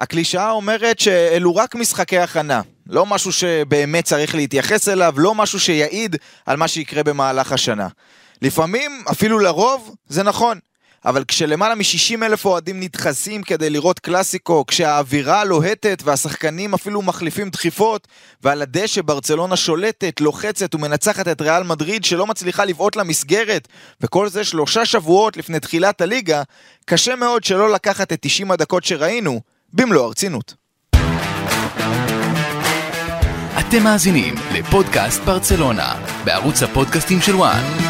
הקלישאה אומרת שאלו רק משחקי הכנה, לא משהו שבאמת צריך להתייחס אליו, לא משהו שיעיד על מה שיקרה במהלך השנה. לפעמים, אפילו לרוב, זה נכון. אבל כשלמעלה מ-60 אלף אוהדים נדחסים כדי לראות קלאסיקו, כשהאווירה לוהטת והשחקנים אפילו מחליפים דחיפות, ועל הדשא ברצלונה שולטת, לוחצת ומנצחת את ריאל מדריד שלא מצליחה לבעוט למסגרת, וכל זה שלושה שבועות לפני תחילת הליגה, קשה מאוד שלא לקחת את 90 הדקות שראינו במלוא הרצינות. אתם מאזינים לפודקאסט ברצלונה, בערוץ הפודקאסטים של וואן.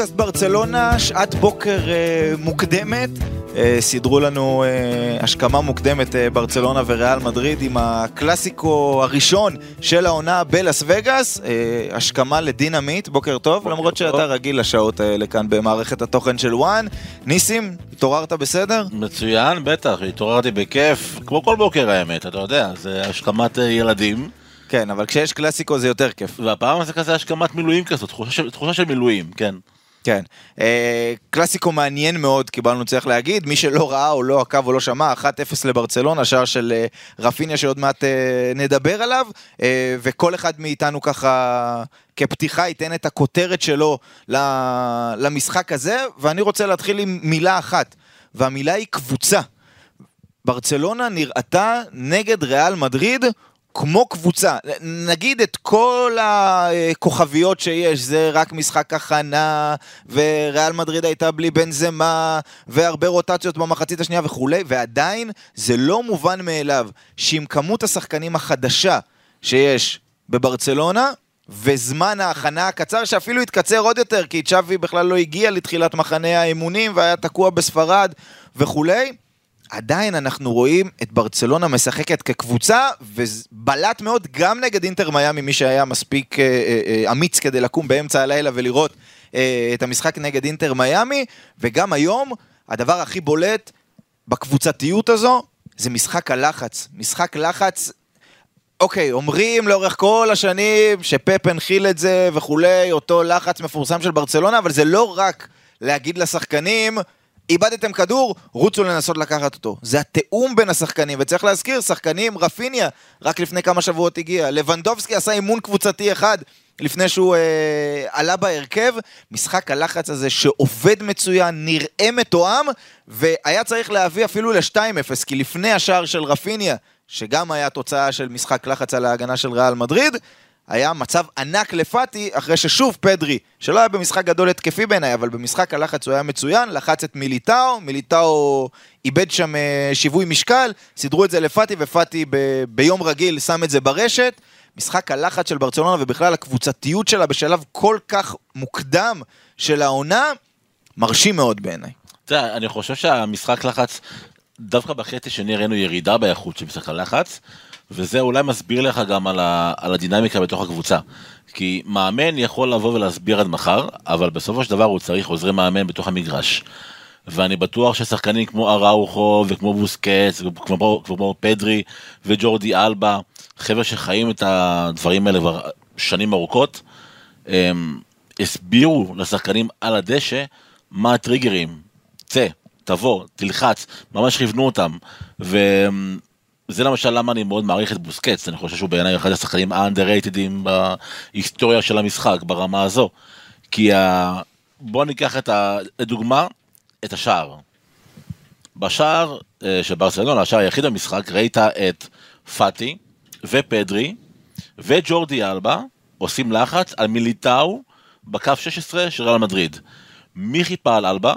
פודקאסט ברצלונה, שעת בוקר אה, מוקדמת. אה, סידרו לנו אה, השכמה מוקדמת אה, ברצלונה וריאל מדריד עם הקלאסיקו הראשון של העונה בלאס וגאס. אה, השכמה לדינמיט, בוקר טוב, בוקר למרות טוב. שאתה רגיל לשעות האלה כאן במערכת התוכן של וואן. ניסים, התעוררת בסדר? מצוין, בטח, התעוררתי בכיף, כמו כל בוקר האמת, אתה יודע, זה השכמת אה, ילדים. כן, אבל כשיש קלאסיקו זה יותר כיף. והפעם זה כזה השכמת מילואים כזאת, תחושה, תחושה של מילואים, כן. כן. אה, קלאסיקו מעניין מאוד, קיבלנו צריך להגיד. מי שלא ראה או לא עקב או לא שמע, 1-0 לברצלונה, שער של אה, רפיניה שעוד מעט אה, נדבר עליו, וכל אחד מאיתנו ככה כפתיחה ייתן את הכותרת שלו למשחק הזה, ואני רוצה להתחיל עם מילה אחת, והמילה היא קבוצה. ברצלונה נראתה נגד ריאל מדריד כמו קבוצה, נגיד את כל הכוכביות שיש, זה רק משחק הכנה, וריאל מדריד הייתה בלי בן זמה, והרבה רוטציות במחצית השנייה וכולי, ועדיין זה לא מובן מאליו שעם כמות השחקנים החדשה שיש בברצלונה, וזמן ההכנה הקצר, שאפילו התקצר עוד יותר, כי צ'אבי בכלל לא הגיע לתחילת מחנה האימונים והיה תקוע בספרד וכולי, עדיין אנחנו רואים את ברצלונה משחקת כקבוצה, ובלט מאוד גם נגד אינטר מיאמי, מי שהיה מספיק אה, אה, אה, אמיץ כדי לקום באמצע הלילה ולראות את המשחק נגד אינטר מיאמי, וגם היום, הדבר הכי בולט בקבוצתיות הזו, זה משחק הלחץ. משחק לחץ אוקיי, אומרים לאורך כל השנים שפפ הנחיל את זה וכולי, אותו לחץ מפורסם של ברצלונה, אבל זה לא רק להגיד לשחקנים, איבדתם כדור, רוצו לנסות לקחת אותו. זה התיאום בין השחקנים, וצריך להזכיר, שחקנים, רפיניה, רק לפני כמה שבועות הגיע. לבנדובסקי עשה אימון קבוצתי אחד לפני שהוא אה, עלה בהרכב. משחק הלחץ הזה שעובד מצוין, נראה מתואם, והיה צריך להביא אפילו ל-2-0, כי לפני השער של רפיניה, שגם היה תוצאה של משחק לחץ על ההגנה של ריאל מדריד, היה מצב ענק לפאטי, אחרי ששוב פדרי, שלא היה במשחק גדול התקפי בעיניי, אבל במשחק הלחץ הוא היה מצוין, לחץ את מיליטאו, מיליטאו איבד שם אה, שיווי משקל, סידרו את זה לפאטי, ופאטי ב- ביום רגיל שם את זה ברשת. משחק הלחץ של ברצלונה ובכלל הקבוצתיות שלה בשלב כל כך מוקדם של העונה, מרשים מאוד בעיניי. אתה אני חושב שהמשחק לחץ, דווקא בחצי שני ראינו ירידה באיכות של משחק הלחץ. וזה אולי מסביר לך גם על, ה, על הדינמיקה בתוך הקבוצה. כי מאמן יכול לבוא ולהסביר עד מחר, אבל בסופו של דבר הוא צריך עוזרי מאמן בתוך המגרש. ואני בטוח ששחקנים כמו אראוכו וכמו בוסקץ וכמו כמו פדרי וג'ורדי אלבה, חבר'ה שחיים את הדברים האלה כבר שנים ארוכות, הם הסבירו לשחקנים על הדשא מה הטריגרים. צא, תבוא, תלחץ, ממש כיוונו אותם. זה למשל למה אני מאוד מעריך את בוסקץ, אני חושב שהוא בעיניי אחד השחקנים האנדררייטדים בהיסטוריה של המשחק, ברמה הזו. כי ה... בוא ניקח את ה... לדוגמה, את השער. בשער אה, של ברסלונה, השער היחיד במשחק, ראית את פאטי ופדרי וג'ורדי אלבה עושים לחץ על מיליטאו בקו 16 של ריאל מדריד. מי חיפה על אלבה?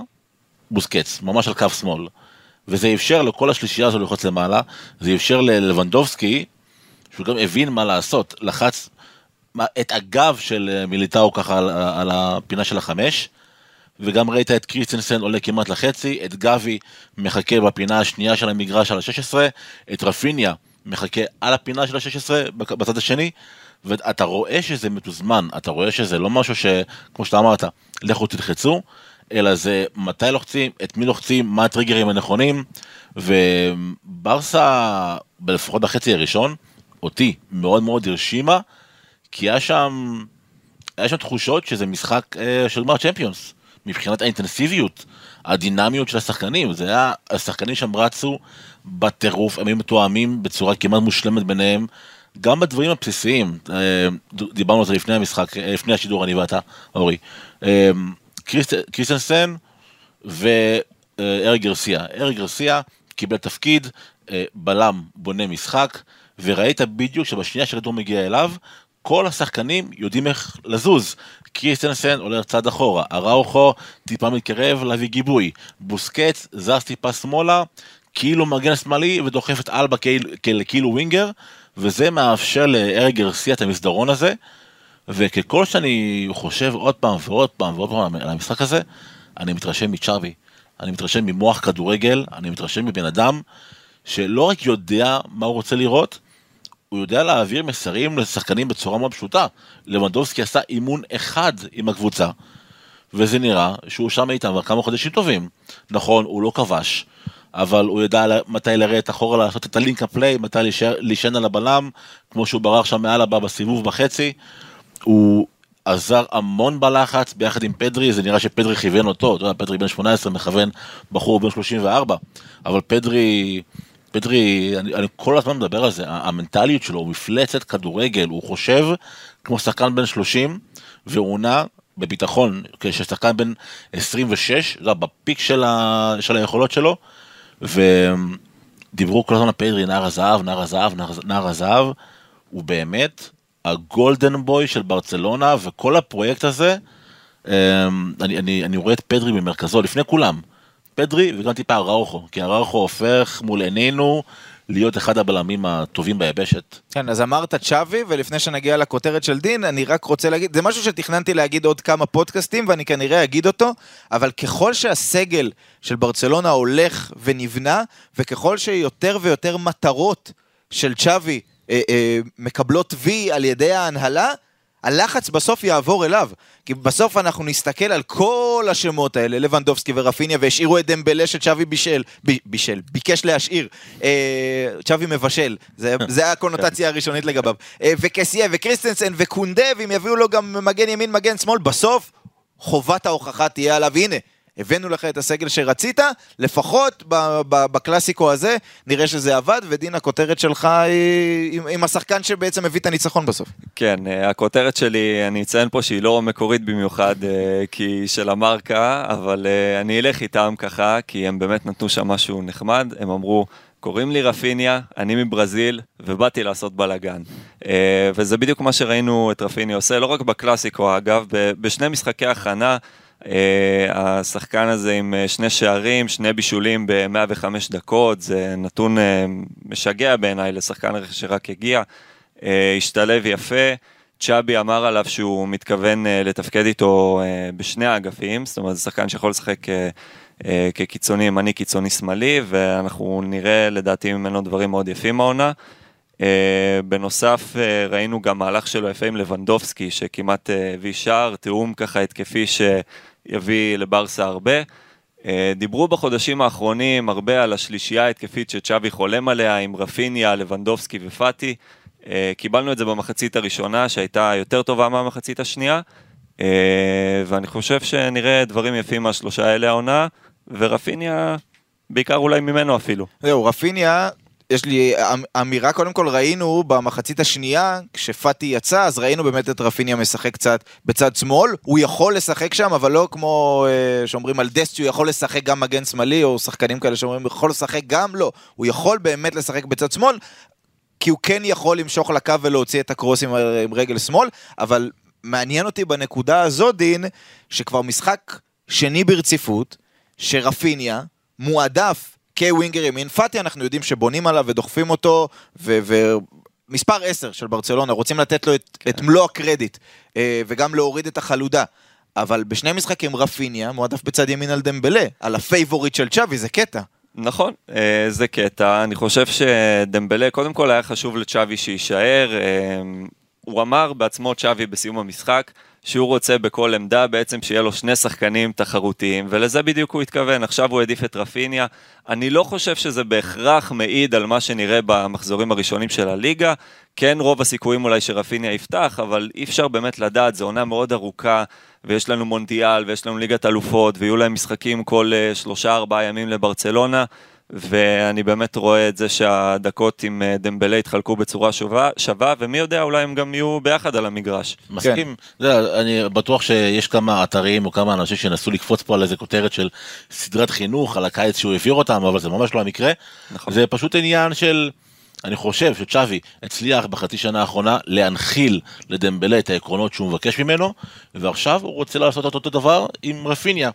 בוסקץ, ממש על קו שמאל. וזה אפשר לכל השלישייה הזו ללחוץ למעלה, זה אפשר ללבנדובסקי, שהוא גם הבין מה לעשות, לחץ את הגב של אה, מיליטאו ככה על, על הפינה של החמש, וגם ראית את קריסטנסן עולה כמעט לחצי, את גבי מחכה בפינה השנייה של המגרש על ה-16, את רפיניה מחכה על הפינה של ה-16 בצד השני, ואתה רואה שזה מתוזמן, אתה רואה שזה לא משהו שכמו שאתה אמרת, לכו תלחצו, אלא זה מתי לוחצים, את מי לוחצים, מה הטריגרים הנכונים, וברסה, לפחות בחצי הראשון, אותי מאוד מאוד הרשימה, כי היה שם, היה שם תחושות שזה משחק אה, של גמר צ'מפיונס, מבחינת האינטנסיביות, הדינמיות של השחקנים, זה היה, השחקנים שם רצו בטירוף, הם היו מתואמים בצורה כמעט מושלמת ביניהם, גם בדברים הבסיסיים, אה, דיברנו על זה לפני המשחק, אה, לפני השידור, אני ואתה, אורי. אה, קריסטנסן וארי גרסיה. ארי גרסיה קיבל תפקיד בלם בונה משחק, וראית בדיוק שבשנייה שהכדור מגיע אליו, כל השחקנים יודעים איך לזוז. קריסטנסן עולה צעד אחורה, אראוכו טיפה מתקרב להביא גיבוי, בוסקץ זז טיפה שמאלה, כאילו מגן שמאלי ודוחף את אלבה כאילו ווינגר, וזה מאפשר לארי גרסיה את המסדרון הזה, וככל שאני חושב עוד פעם ועוד פעם ועוד פעם על המשחק הזה, אני מתרשם מצ'אבי, אני מתרשם ממוח כדורגל, אני מתרשם מבן אדם שלא רק יודע מה הוא רוצה לראות, הוא יודע להעביר מסרים לשחקנים בצורה מאוד פשוטה. לבנדובסקי עשה אימון אחד עם הקבוצה, וזה נראה שהוא שם איתם כבר כמה חודשים טובים. נכון, הוא לא כבש, אבל הוא ידע מתי לרדת אחורה לעשות את הלינק הפליי, מתי להישען על הבלם, כמו שהוא ברח שם מעל הבא בסיבוב בחצי. הוא עזר המון בלחץ ביחד עם פדרי, זה נראה שפדרי כיוון אותו, אתה יודע, פדרי בן 18 מכוון בחור בן 34, אבל פדרי, פדרי, אני, אני כל הזמן מדבר על זה, המנטליות שלו, הוא מפלצת כדורגל, הוא חושב כמו שחקן בן 30, והוא נע בביטחון, כששחקן בן 26, זה בפיק של, ה, של היכולות שלו, ודיברו כל הזמן על פדרי, נער הזהב, נער הזהב, נער הזהב, הוא באמת הגולדן בוי של ברצלונה, וכל הפרויקט הזה, אמ, אני, אני, אני רואה את פדרי במרכזו, לפני כולם. פדרי וגם טיפה אראוכו, כי אראוכו הופך מול עינינו להיות אחד הבלמים הטובים ביבשת. כן, אז אמרת צ'אבי, ולפני שנגיע לכותרת של דין, אני רק רוצה להגיד, זה משהו שתכננתי להגיד עוד כמה פודקאסטים, ואני כנראה אגיד אותו, אבל ככל שהסגל של ברצלונה הולך ונבנה, וככל שיותר ויותר מטרות של צ'אבי אה, אה, מקבלות וי על ידי ההנהלה, הלחץ בסוף יעבור אליו. כי בסוף אנחנו נסתכל על כל השמות האלה, לבנדובסקי ורפיניה, והשאירו את דמבלה שצ'אבי בישל, ב, בישל, ביקש להשאיר, אה, צ'אבי מבשל, זה, זה הקונוטציה הראשונית לגביו. אה, וקסיה וקריסטנסן וקונדה, ואם יביאו לו גם מגן ימין, מגן שמאל, בסוף חובת ההוכחה תהיה עליו. הנה, הבאנו לך את הסגל שרצית, לפחות בקלאסיקו הזה, נראה שזה עבד, ודין, הכותרת שלך היא עם השחקן שבעצם הביא את הניצחון בסוף. כן, אה, הכותרת שלי, אני אציין פה שהיא לא מקורית במיוחד, אה, כי היא של המרקה, אבל אה, אני אלך איתם ככה, כי הם באמת נתנו שם משהו נחמד, הם אמרו... קוראים לי רפיניה, אני מברזיל, ובאתי לעשות בלאגן. וזה בדיוק מה שראינו את רפיניה עושה, לא רק בקלאסיקו, אגב, בשני משחקי הכנה, השחקן הזה עם uh, שני שערים, שני בישולים ב-105 דקות, זה נתון uh, משגע בעיניי לשחקן שרק הגיע, השתלב יפה. צ'אבי אמר עליו שהוא מתכוון לתפקד איתו בשני האגפים, זאת אומרת זה שחקן שיכול לשחק כקיצוני ימני, קיצוני שמאלי, ואנחנו נראה לדעתי ממנו דברים מאוד יפים העונה. בנוסף, ראינו גם מהלך שלו יפה עם לבנדובסקי, שכמעט הביא שער, תיאום ככה התקפי ש... יביא לברסה הרבה. אה, דיברו בחודשים האחרונים הרבה על השלישייה ההתקפית שצ'אבי חולם עליה עם רפיניה, לבנדובסקי ופאטי. אה, קיבלנו את זה במחצית הראשונה שהייתה יותר טובה מהמחצית השנייה, אה, ואני חושב שנראה דברים יפים מהשלושה האלה העונה, ורפיניה בעיקר אולי ממנו אפילו. זהו, רפיניה יש לי אמ, אמירה, קודם כל ראינו במחצית השנייה, כשפאטי יצא, אז ראינו באמת את רפיניה משחק קצת בצד שמאל, הוא יכול לשחק שם, אבל לא כמו אה, שאומרים על דסטי, הוא יכול לשחק גם מגן שמאלי, או שחקנים כאלה שאומרים, יכול לשחק גם לא, הוא יכול באמת לשחק בצד שמאל, כי הוא כן יכול למשוך לקו ולהוציא את ה cross עם, עם רגל שמאל, אבל מעניין אותי בנקודה הזו, דין, שכבר משחק שני ברציפות, שרפיניה מועדף כ winger ימין. פאטי אנחנו יודעים שבונים עליו ודוחפים אותו, ומספר 10 של ברצלונה, רוצים לתת לו את, כן. את מלוא הקרדיט, אה, וגם להוריד את החלודה. אבל בשני משחקים רפיניה מועדף בצד ימין על דמבלה, על הפייבוריט של צ'אבי, זה קטע. נכון, אה, זה קטע. אני חושב שדמבלה, קודם כל היה חשוב לצ'אבי שיישאר. אה, הוא אמר בעצמו צ'אבי בסיום המשחק, שהוא רוצה בכל עמדה בעצם שיהיה לו שני שחקנים תחרותיים, ולזה בדיוק הוא התכוון, עכשיו הוא העדיף את רפיניה. אני לא חושב שזה בהכרח מעיד על מה שנראה במחזורים הראשונים של הליגה, כן רוב הסיכויים אולי שרפיניה יפתח, אבל אי אפשר באמת לדעת, זו עונה מאוד ארוכה, ויש לנו מונדיאל, ויש לנו ליגת אלופות, ויהיו להם משחקים כל אה, שלושה ארבעה ימים לברצלונה. ואני באמת רואה את זה שהדקות עם אה, דמבלה יתחלקו בצורה שווה, שווה, ומי יודע, אולי הם גם יהיו ביחד על המגרש. מסכים, כן. אני בטוח שיש כמה אתרים או כמה אנשים שינסו לקפוץ פה על איזה כותרת של סדרת חינוך על הקיץ שהוא העביר אותם, אבל זה ממש לא המקרה. נכון. זה פשוט עניין של... אני חושב שצ'אבי הצליח בחצי שנה האחרונה להנחיל לדמבלה את העקרונות שהוא מבקש ממנו, ועכשיו הוא רוצה לעשות את אותו דבר עם רפיניה.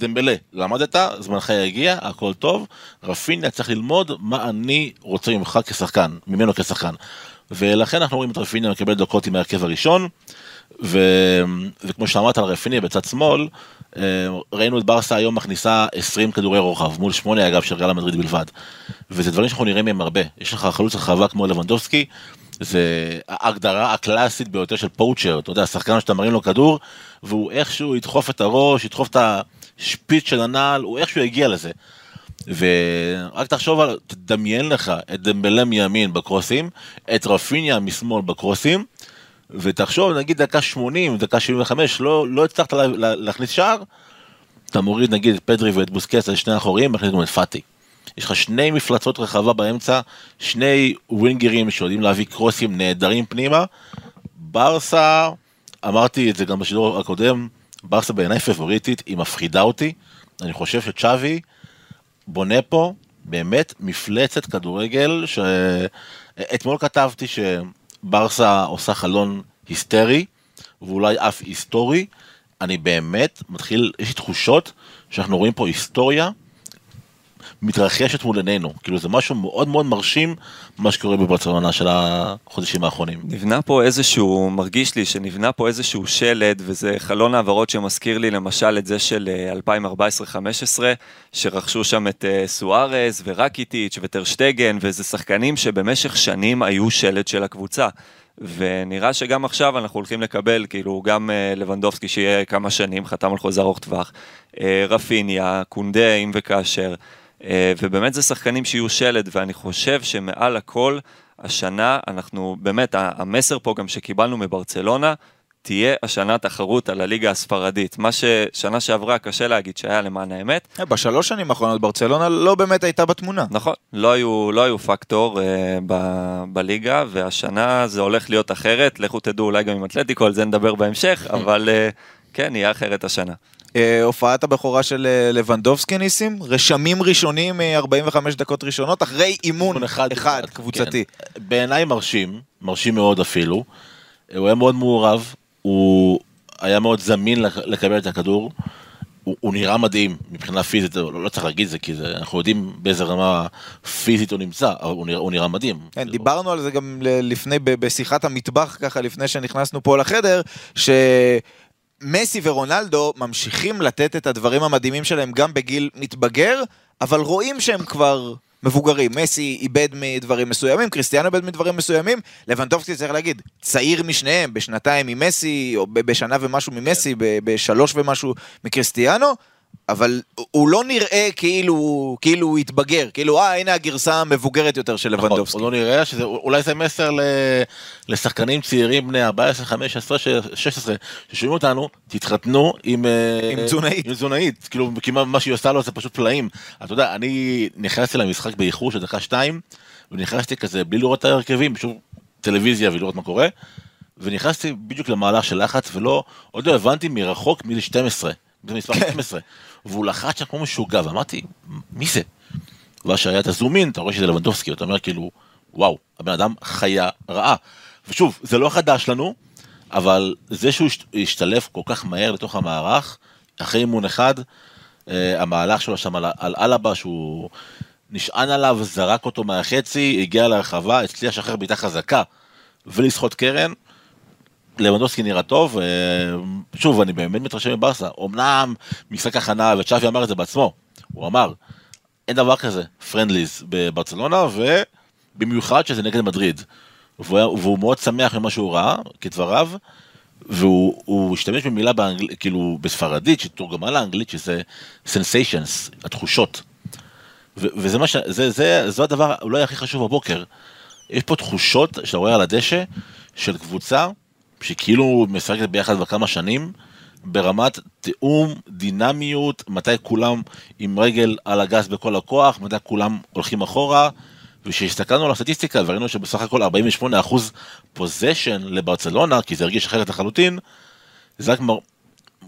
דמבלה, למדת, זמנך יגיע, הכל טוב, רפיניה צריך ללמוד מה אני רוצה ממך כשחקן, ממנו כשחקן. ולכן אנחנו רואים את רפיניה מקבל דקות עם ההרכב הראשון, ו... וכמו שאמרת על רפיניה בצד שמאל, אה, ראינו את ברסה היום מכניסה 20 כדורי רוחב, מול 8 אגב של ריאלה מדריד בלבד. וזה דברים שאנחנו נראים מהם הרבה. יש לך חלוץ רחבה כמו לבנדובסקי, זה ההגדרה הקלאסית ביותר של פואוצ'ר, אתה יודע, שחקן שאתה מרים לו כדור, והוא איכשהו ידחוף את הראש, ידחוף את ה... שפיץ של הנעל, הוא איכשהו יגיע לזה. ורק תחשוב על, תדמיין לך את דמבלה מימין בקרוסים, את רפיניה משמאל בקרוסים, ותחשוב נגיד דקה 80, דקה 75, לא, לא הצלחת לה, לה, להכניס שער, אתה מוריד נגיד את פדרי ואת בוסקס על שני האחוריים, מכניס גם את פאטי. יש לך שני מפלצות רחבה באמצע, שני ווינגרים שיודעים להביא קרוסים נהדרים פנימה. ברסה, אמרתי את זה גם בשידור הקודם, ברסה בעיניי פבוריטית, היא מפחידה אותי. אני חושב שצ'אבי בונה פה באמת מפלצת כדורגל, שאתמול כתבתי שברסה עושה חלון היסטרי, ואולי אף היסטורי. אני באמת מתחיל, יש לי תחושות שאנחנו רואים פה היסטוריה מתרחשת מול עינינו. כאילו זה משהו מאוד מאוד מרשים, מה שקורה בברצלונה של החודשים האחרונים. נבנה פה איזשהו, מרגיש לי שנבנה פה איזשהו שלד, וזה חלון העברות שמזכיר לי למשל את זה של 2014-2015, אה, שרכשו שם את אה, סוארז ורקיטיץ' וטרשטגן, וזה שחקנים שבמשך שנים היו שלד של הקבוצה. ונראה שגם עכשיו אנחנו הולכים לקבל, כאילו, גם uh, לבנדובסקי שיהיה כמה שנים, חתם על חוזה ארוך טווח, uh, רפיניה, קונדה, אם וכאשר. אה, ובאמת זה שחקנים שיהיו שלד, ואני חושב שמעל הכל, השנה אנחנו, באמת, המסר פה גם שקיבלנו מברצלונה, תהיה השנה תחרות על הליגה הספרדית. מה ששנה שעברה קשה להגיד שהיה למען האמת. אה, בשלוש שנים האחרונות ברצלונה לא באמת הייתה בתמונה. נכון, לא היו, לא היו פקטור אה, ב, בליגה, והשנה זה הולך להיות אחרת. לכו תדעו אולי גם עם אתלטיקו, על זה נדבר בהמשך, אבל אה, כן, יהיה אחרת השנה. אה, הופעת הבכורה של אה, לבנדובסקי ניסים, רשמים ראשונים 45 אה, דקות ראשונות, אחרי אימון אחד, אחד קבוצתי. כן. בעיניי מרשים, מרשים מאוד אפילו. הוא היה מאוד מעורב, הוא היה מאוד זמין לקבל את הכדור. הוא, הוא נראה מדהים מבחינה פיזית, לא, לא צריך להגיד את זה, כי זה, אנחנו יודעים באיזה רמה פיזית הוא נמצא, אבל הוא נראה, הוא נראה מדהים. כן, דיברנו על זה גם לפני, בשיחת המטבח, ככה, לפני שנכנסנו פה לחדר, ש... מסי ורונלדו ממשיכים לתת את הדברים המדהימים שלהם גם בגיל מתבגר, אבל רואים שהם כבר מבוגרים. מסי איבד מדברים מסוימים, קריסטיאנו איבד מדברים מסוימים, לבנדובסקי צריך להגיד, צעיר משניהם, בשנתיים ממסי, או בשנה ומשהו ממסי, בשלוש ומשהו מקריסטיאנו, אבל הוא לא נראה כאילו, כאילו הוא התבגר, כאילו אה הנה הגרסה המבוגרת יותר של נכון, לבנדובסקי. הוא לא נראה שזה, אולי זה מסר ל, לשחקנים צעירים בני 14, 15, 16 ששומעים אותנו, תתחתנו עם, אה, עם תזונאית. עם תזונאית, כאילו כמעט מה שהיא עושה לו זה פשוט פלאים. אתה יודע, אני נכנסתי למשחק באיחור של דקה שתיים, ונכנסתי כזה בלי לראות את ההרכבים, פשוט טלוויזיה ולראות מה קורה, ונכנסתי בדיוק למהלך של לחץ ולא, עוד לא הבנתי מרחוק מי זה 12. זה מספר 12. והוא לחץ שם כמו משוגע, ואמרתי, מי זה? ואז שהיה את הזומין, אתה רואה שזה לבנדובסקי, אתה אומר כאילו, וואו, הבן אדם חיה רעה. ושוב, זה לא חדש לנו, אבל זה שהוא השתלב כל כך מהר לתוך המערך, אחרי אימון אחד, אה, המהלך שלו שם על, על אלבה, שהוא נשען עליו, זרק אותו מהחצי, הגיע לרחבה, הצליח לשחרר בעיטה חזקה ולסחוט קרן. לבנדובסקי נראה טוב, אה, שוב, אני באמת מתרשם מברסה. אמנם משחק הכנה, וצ'אבי אמר את זה בעצמו, הוא אמר, אין דבר כזה, פרנדליז בברצלונה, ובמיוחד שזה נגד מדריד. והוא, והוא מאוד שמח ממה שהוא ראה, כדבריו, והוא השתמש במילה באנגל, כאילו בספרדית, שתורגמה לאנגלית, שזה sensations, התחושות. ו- וזה מה ש... זה, זה, זה הדבר אולי הכי חשוב בבוקר. יש פה תחושות שאתה רואה על הדשא של קבוצה שכאילו משחקת ביחד כבר כמה שנים, ברמת תיאום, דינמיות, מתי כולם עם רגל על הגז בכל הכוח, מתי כולם הולכים אחורה. וכשהסתכלנו על הסטטיסטיקה וראינו שבסך הכל 48% פוזיישן לברצלונה, כי זה הרגיש אחרת לחלוטין, זה רק מר...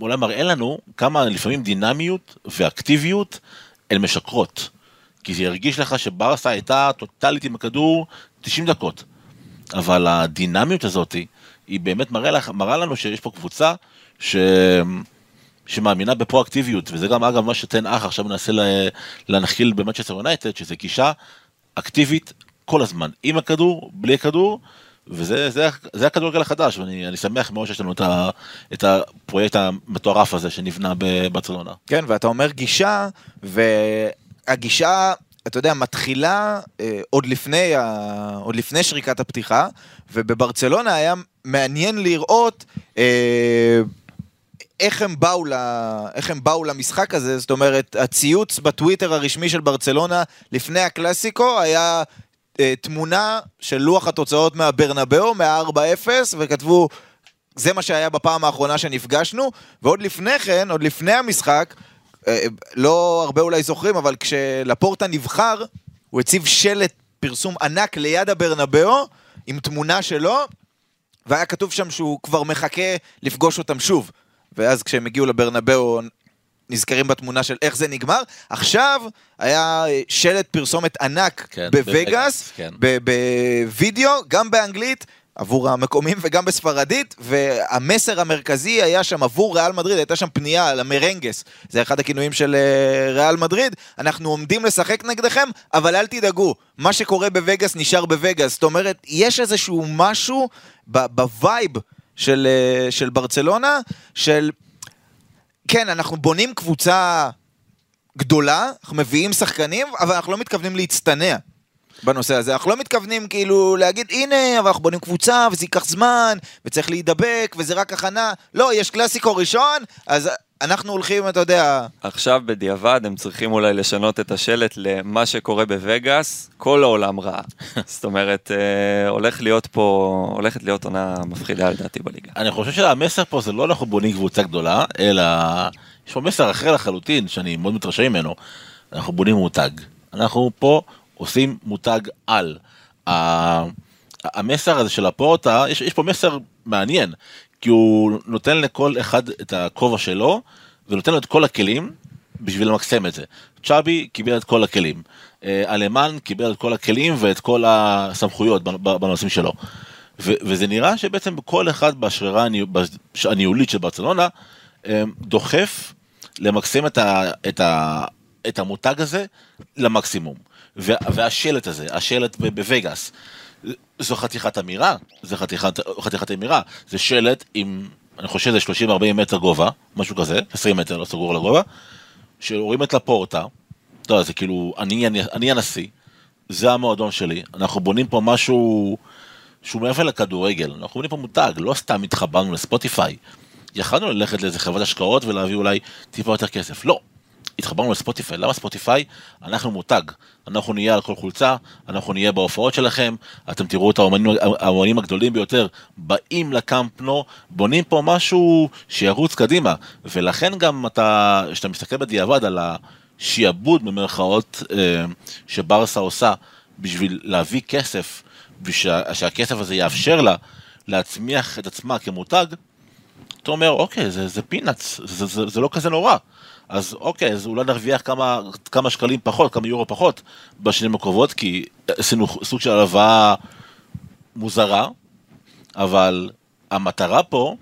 אולי מראה לנו כמה לפעמים דינמיות ואקטיביות הן משקרות. כי זה הרגיש לך שברסה הייתה טוטאלית עם הכדור 90 דקות. אבל הדינמיות הזאת היא באמת מראה, לך, מראה לנו שיש פה קבוצה ש... שמאמינה בפרואקטיביות, וזה גם אגב מה שתן אח עכשיו מנסה להנחיל במנצ'סטר יונייטד, שזה גישה אקטיבית כל הזמן, עם הכדור, בלי הכדור, וזה זה, זה הכדורגל החדש, ואני שמח מאוד שיש לנו את, ה, את הפרויקט המטורף הזה שנבנה בברצלונה. כן, ואתה אומר גישה, והגישה, אתה יודע, מתחילה אה, עוד, לפני ה, עוד לפני שריקת הפתיחה, ובברצלונה היה מעניין לראות... אה, איך הם, באו ל... איך הם באו למשחק הזה, זאת אומרת, הציוץ בטוויטר הרשמי של ברצלונה לפני הקלאסיקו היה אה, תמונה של לוח התוצאות מהברנבאו, מה-4-0, וכתבו, זה מה שהיה בפעם האחרונה שנפגשנו, ועוד לפני כן, עוד לפני המשחק, לא הרבה אולי זוכרים, אבל כשלפורטה נבחר, הוא הציב שלט פרסום ענק ליד הברנבאו, עם תמונה שלו, והיה כתוב שם שהוא כבר מחכה לפגוש אותם שוב. ואז כשהם הגיעו לברנבאו נזכרים בתמונה של איך זה נגמר. עכשיו היה שלט פרסומת ענק כן, בווגאס, כן. בווידאו, גם באנגלית. עבור המקומים וגם בספרדית, והמסר המרכזי היה שם עבור ריאל מדריד, הייתה שם פנייה למרנגס, זה אחד הכינויים של אה, ריאל מדריד, אנחנו עומדים לשחק נגדכם, אבל אל תדאגו, מה שקורה בווגאס נשאר בווגאס, זאת אומרת, יש איזשהו משהו ב vibe של, אה, של ברצלונה, של... כן, אנחנו בונים קבוצה גדולה, אנחנו מביאים שחקנים, אבל אנחנו לא מתכוונים להצטנע. בנושא הזה. אנחנו לא מתכוונים כאילו להגיד, הנה, אבל אנחנו בונים קבוצה, וזה ייקח זמן, וצריך להידבק, וזה רק הכנה. לא, יש קלאסיקו ראשון, אז אנחנו הולכים, אתה יודע... עכשיו בדיעבד הם צריכים אולי לשנות את השלט למה שקורה בווגאס, כל העולם רע. זאת אומרת, אה, הולך להיות פה, הולכת להיות עונה מפחידה לדעתי בליגה. אני חושב שהמסר פה זה לא אנחנו בונים קבוצה גדולה, אלא יש פה מסר אחר לחלוטין, שאני מאוד מתרשם ממנו. אנחנו בונים מותג. אנחנו פה עושים מותג על. המסר הזה של הפורטה, יש, יש פה מסר מעניין, כי הוא נותן לכל אחד את הכובע שלו, ונותן לו את כל הכלים בשביל למקסם את זה. צ'אבי קיבל את כל הכלים. אלמן קיבל את כל הכלים ואת כל הסמכויות בנושאים שלו. ו- וזה נראה שבעצם כל אחד בשרירה הניהולית של ברצלונה דוחף למקסם את, ה- את, ה- את המותג הזה למקסימום. והשלט הזה, השלט בווגאס, זו חתיכת אמירה, זו חתיכת, חתיכת אמירה, זה שלט עם, אני חושב שזה 30-40 מטר גובה, משהו כזה, 20 מטר, לא סגור לגובה, שרואים את לפורטה, אתה יודע, זה כאילו, אני, אני, אני הנשיא, זה המועדון שלי, אנחנו בונים פה משהו שהוא מעבר לכדורגל, אנחנו בונים פה מותג, לא סתם התחברנו לספוטיפיי. יכלנו ללכת לאיזה חברת השקעות ולהביא אולי טיפה יותר כסף, לא. התחברנו לספוטיפיי, למה ספוטיפיי? אנחנו מותג, אנחנו נהיה על כל חולצה, אנחנו נהיה בהופעות שלכם, אתם תראו את האומנים, האומנים הגדולים ביותר באים לקמפנו, בונים פה משהו שירוץ קדימה, ולכן גם אתה, כשאתה מסתכל בדיעבד על השיעבוד במרכאות אה, שברסה עושה בשביל להביא כסף, ושהכסף הזה יאפשר לה להצמיח את עצמה כמותג, אתה אומר, אוקיי, זה, זה פינאץ, זה, זה, זה לא כזה נורא. אז אוקיי, אז אולי נרוויח כמה, כמה שקלים פחות, כמה יורו פחות בשנים הקרובות, כי עשינו סוג של הלוואה מוזרה, אבל המטרה פה,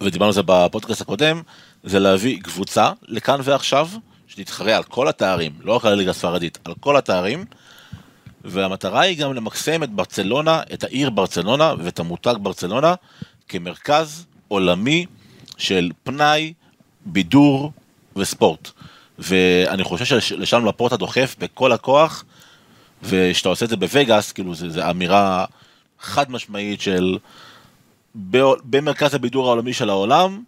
ודיברנו על זה בפודקאסט הקודם, זה להביא קבוצה לכאן ועכשיו, שתתחרה על כל התארים, לא רק על הליגה הספרדית, על כל התארים, והמטרה היא גם למקסם את ברצלונה, את העיר ברצלונה ואת המותג ברצלונה כמרכז עולמי של פנאי, בידור וספורט. ואני חושב שלשם לפורטה דוחף בכל הכוח, ושאתה עושה את זה בווגאס, כאילו זו אמירה חד משמעית של במרכז הבידור העולמי של העולם,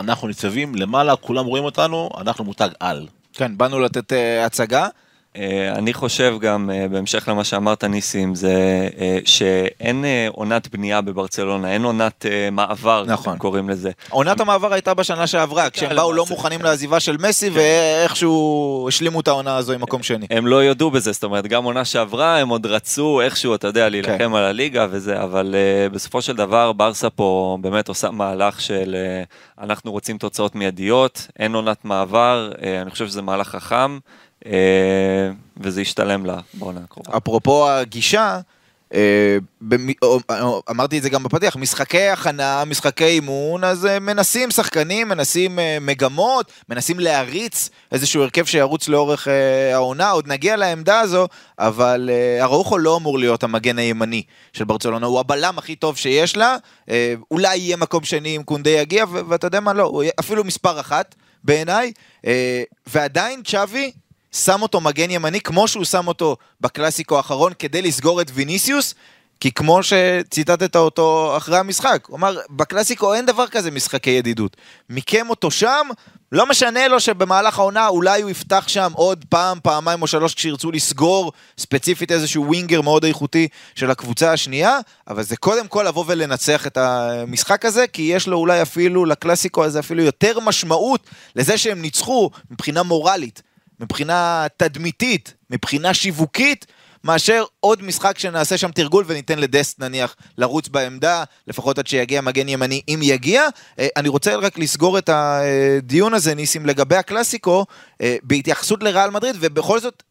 אנחנו ניצבים למעלה, כולם רואים אותנו, אנחנו מותג על. כן, באנו לתת uh, הצגה. אה, אני חושב גם, אה, בהמשך למה שאמרת ניסים, זה אה, שאין עונת בנייה בברצלונה, אין עונת מעבר, נכון. קוראים לזה. עונת המעבר הייתה בשנה שעברה, כשהם באו לא. מוכנים לעזיבה של מסי, ואיכשהו השלימו את העונה הזו עם מקום שני. הם לא יודו בזה, זאת אומרת, גם עונה שעברה, הם עוד רצו איכשהו, אתה יודע, להילחם כן. על הליגה וזה, אבל בסופו של דבר, ברסה פה באמת עושה מהלך של אנחנו רוצים תוצאות מיידיות, אין עונת מעבר, אני חושב שזה מהלך חכם, וזה ישתלם לה בעונה הקרובה. אפרופו הגישה, אה, אמרתי את זה גם בפתיח, משחקי הכנה, משחקי אימון, אז אה, מנסים שחקנים, מנסים אה, מגמות, מנסים להריץ איזשהו הרכב שירוץ לאורך אה, העונה, עוד נגיע לעמדה הזו, אבל אה, אראוחו לא אמור להיות המגן הימני של ברצלונה, הוא הבלם הכי טוב שיש לה, אה, אולי יהיה מקום שני אם קונדה יגיע, ואתה יודע מה, לא, אפילו מספר אחת בעיניי, אה, ועדיין צ'אבי שם אותו מגן ימני כמו שהוא שם אותו בקלאסיקו האחרון כדי לסגור את ויניסיוס, כי כמו שציטטת אותו אחרי המשחק, הוא אמר, בקלאסיקו אין דבר כזה משחקי ידידות. מיקם אותו שם, לא משנה לו שבמהלך העונה אולי הוא יפתח שם עוד פעם, פעמיים או שלוש כשירצו לסגור ספציפית איזשהו ווינגר מאוד איכותי של הקבוצה השנייה, אבל זה קודם כל לבוא ולנצח את המשחק הזה, כי יש לו אולי אפילו לקלאסיקו הזה אפילו יותר משמעות לזה שהם ניצחו מבחינה מורלית. מבחינה תדמיתית, מבחינה שיווקית, מאשר עוד משחק שנעשה שם תרגול וניתן לדסט נניח לרוץ בעמדה, לפחות עד שיגיע מגן ימני, אם יגיע. אה, אני רוצה רק לסגור את הדיון הזה, ניסים, לגבי הקלאסיקו, אה, בהתייחסות לריאל מדריד, ובכל זאת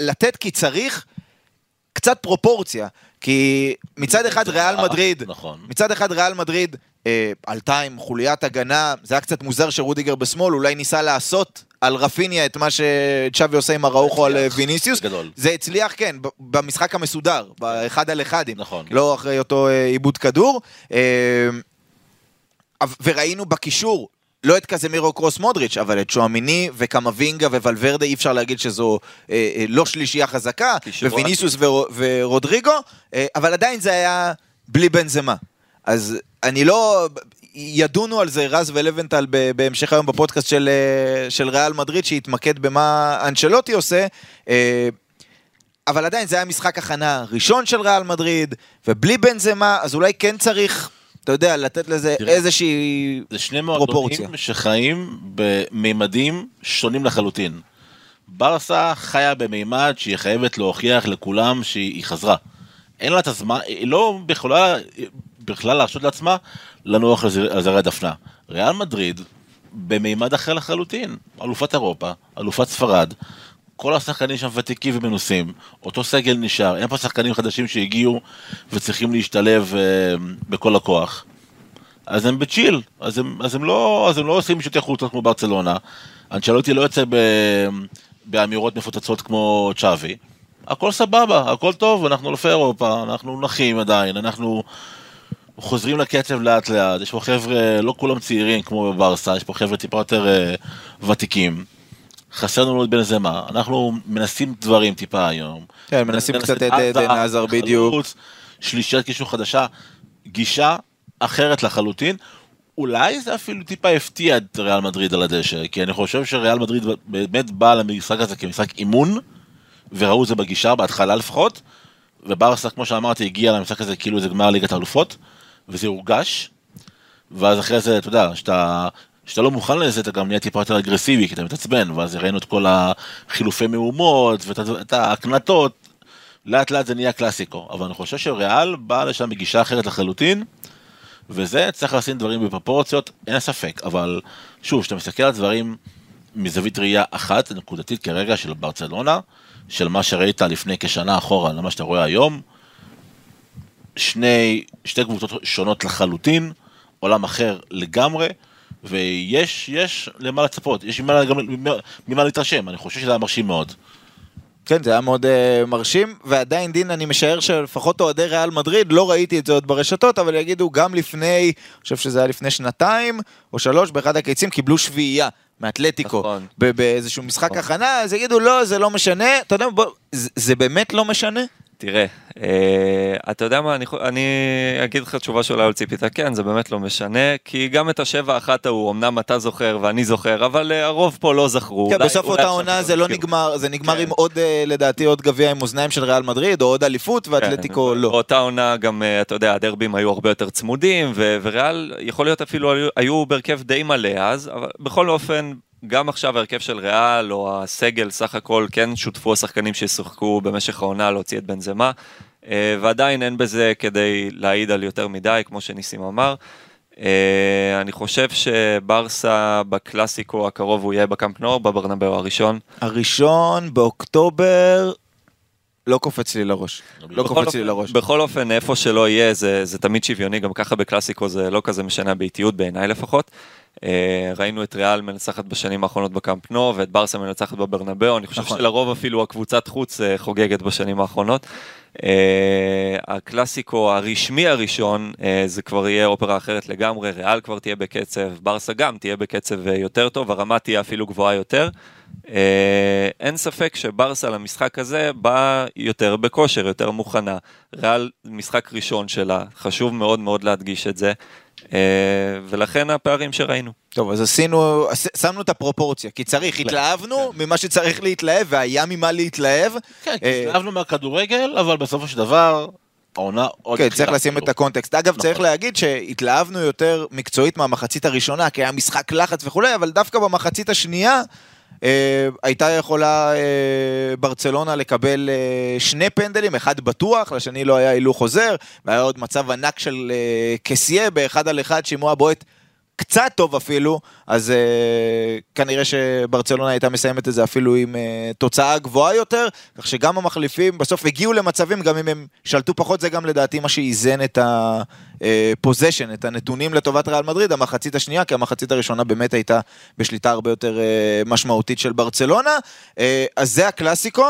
לתת כי צריך קצת פרופורציה. כי מצד אחד ריאל מדריד, נכון. מצד אחד ריאל מדריד אה, עלתה עם חוליית הגנה, זה היה קצת מוזר שרודיגר בשמאל, אולי ניסה לעשות על רפיניה את מה שצ'אבי עושה עם אראוחו על אה, ויניסיוס. גדול. זה הצליח, כן, במשחק המסודר, באחד על אחדים. נכון. לא אחרי אותו אה, עיבוד כדור. אה, וראינו בקישור, לא את קזמירו קרוס מודריץ', אבל את שועמיני וקמבינגה וולברדה, אי אפשר להגיד שזו אה, אה, לא שלישייה חזקה, קישור וויניסיוס ורו- ורודריגו, אה, אבל עדיין זה היה בלי בנזמה. אז אני לא... ידונו על זה רז ולבנטל בהמשך היום בפודקאסט של, אה, של ריאל מדריד, שהתמקד במה אנשלוטי עושה. אה, אבל עדיין זה היה משחק הכנה ראשון של ריאל מדריד, ובלי בנזמה, אז אולי כן צריך, אתה יודע, לתת לזה תראה, איזושהי זה שני פרופורציה. מועדונים שחיים במימדים שונים לחלוטין. ברסה חיה במימד שהיא חייבת להוכיח לכולם שהיא חזרה. אין לה את הזמן, היא לא יכולה בכלל להרשות לעצמה לנוח על זר- על זרי הדפנה. ריאל מדריד במימד אחר לחלוטין. אלופת אירופה, אלופת ספרד, כל השחקנים שם ותיקים ומנוסים, אותו סגל נשאר, אין פה שחקנים חדשים שהגיעו וצריכים להשתלב אה, בכל הכוח. אז הם בצ'יל, אז הם, אז הם, לא, אז הם לא עושים שוטי חולצות כמו ברצלונה. אנצ'לוטי לא יוצא ב, באמירות מפוצצות כמו צ'אבי. הכל סבבה, הכל טוב, אנחנו אלופי אירופה, אנחנו נחים עדיין, אנחנו חוזרים לקצב לאט לאט, יש פה חבר'ה, לא כולם צעירים כמו בברסה, יש פה חבר'ה טיפה יותר אה, ותיקים. חסר לנו את בן זמה, אנחנו מנסים דברים טיפה היום. כן, מנסים קצת את עדן עזר בדיוק. שלישת קישור חדשה, גישה אחרת לחלוטין. אולי זה אפילו טיפה הפתיע את ריאל מדריד על הדשא, כי אני חושב שריאל מדריד באמת באה למשחק הזה כמשחק אימון, וראו את זה בגישה, בהתחלה לפחות, וברסה, כמו שאמרתי, הגיע למשחק הזה כאילו זה גמר ליגת האלופות, וזה הורגש, ואז אחרי זה, אתה יודע, שאתה... כשאתה לא מוכן לזה, אתה גם נהיה טיפה יותר אגרסיבי, כי אתה מתעצבן, ואז ראינו את כל החילופי מהומות, ואת ההקנטות, לאט לאט זה נהיה קלאסיקו, אבל אני חושב שריאל באה לשם בגישה אחרת לחלוטין, וזה צריך לשים דברים בפרופורציות, אין ספק, אבל שוב, כשאתה מסתכל על דברים מזווית ראייה אחת, נקודתית כרגע של ברצלונה, של מה שראית לפני כשנה אחורה למה שאתה רואה היום, שני, שתי קבוצות שונות לחלוטין, עולם אחר לגמרי, ויש יש למה לצפות, יש ממה, גם, ממה, להתרשם, אני חושב שזה היה מרשים מאוד. כן, זה היה מאוד uh, מרשים, ועדיין דין, אני משער שלפחות אוהדי ריאל מדריד, לא ראיתי את זה עוד ברשתות, אבל יגידו גם לפני, אני חושב שזה היה לפני שנתיים או שלוש, באחד הקיצים קיבלו שביעייה מאתלטיקו, נכון. באיזשהו משחק נכון. הכנה, אז יגידו לא, זה לא משנה, אתה יודע, בוא, זה, זה באמת לא משנה? תראה, אה, אתה יודע מה, אני, אני אגיד לך תשובה שאולי על ציפית, כן, זה באמת לא משנה, כי גם את השבע אחת ההוא, אמנם אתה זוכר ואני זוכר, אבל אה, הרוב פה לא זכרו. כן, אולי- בסוף אותה עונה זה לא. נגמר, זה נגמר כן. עם עוד, אה, לדעתי, עוד גביע עם אוזניים של ריאל מדריד, או עוד אליפות, ואתלטיקו כן, לא. באותה עונה גם, אתה יודע, הדרבים היו הרבה יותר צמודים, וריאל, יכול להיות אפילו היו, היו בהרכב די מלא אז, אבל בכל אופן, גם עכשיו ההרכב של ריאל, או הסגל, סך הכל, כן שותפו השחקנים שישחקו במשך העונה להוציא את בנזמה, אה, ועדיין אין בזה כדי להעיד על יותר מדי, כמו שניסים אמר. אה, אני חושב שברסה בקלאסיקו הקרוב הוא יהיה בקאמפ נור, בברנבאו הראשון. הראשון באוקטובר, לא קופץ לי לראש. לא בכל קופץ לי לראש. בכל אופן, איפה שלא יהיה, זה, זה תמיד שוויוני, גם ככה בקלאסיקו זה לא כזה משנה באיטיות, בעיניי לפחות. אה, ראינו את ריאל מנצחת בשנים האחרונות בקאמפ נו, ואת ברסה מנצחת בברנבאו, אני חושב נכון. שלרוב אפילו הקבוצת חוץ אה, חוגגת בשנים האחרונות. אה, הקלאסיקו הרשמי הראשון, זה כבר יהיה אופרה אחרת לגמרי, ריאל כבר תהיה בקצב, ברסה גם תהיה בקצב יותר טוב, הרמה תהיה אפילו גבוהה יותר. אה, אין ספק שברסה למשחק הזה באה יותר בכושר, יותר מוכנה. ריאל משחק ראשון שלה, חשוב מאוד מאוד להדגיש את זה, אה, ולכן הפערים שראינו. טוב, אז עשינו, עש- שמנו את הפרופורציה, כי צריך, התלהבנו ממה שצריך להתלהב, והיה ממה להתלהב. כן, אה, התלהבנו מהכדורגל, אבל בסופו של דבר, העונה עוד כן, צריך לשים. את הקונטקסט. אגב, נכון. צריך להגיד שהתלהבנו יותר מקצועית מהמחצית הראשונה, כי היה משחק לחץ וכולי, אבל דווקא במחצית השנייה הייתה יכולה אה, ברצלונה לקבל אה, שני פנדלים, אחד בטוח, לשני לא היה הילוך חוזר, והיה עוד מצב ענק של אה, קסיה באחד על אחד, שימוע בועט. קצת טוב אפילו, אז uh, כנראה שברצלונה הייתה מסיימת את זה אפילו עם uh, תוצאה גבוהה יותר, כך שגם המחליפים בסוף הגיעו למצבים, גם אם הם שלטו פחות, זה גם לדעתי מה שאיזן את הפוזיישן, את הנתונים לטובת ריאל מדריד, המחצית השנייה, כי המחצית הראשונה באמת הייתה בשליטה הרבה יותר uh, משמעותית של ברצלונה. Uh, אז זה הקלאסיקו.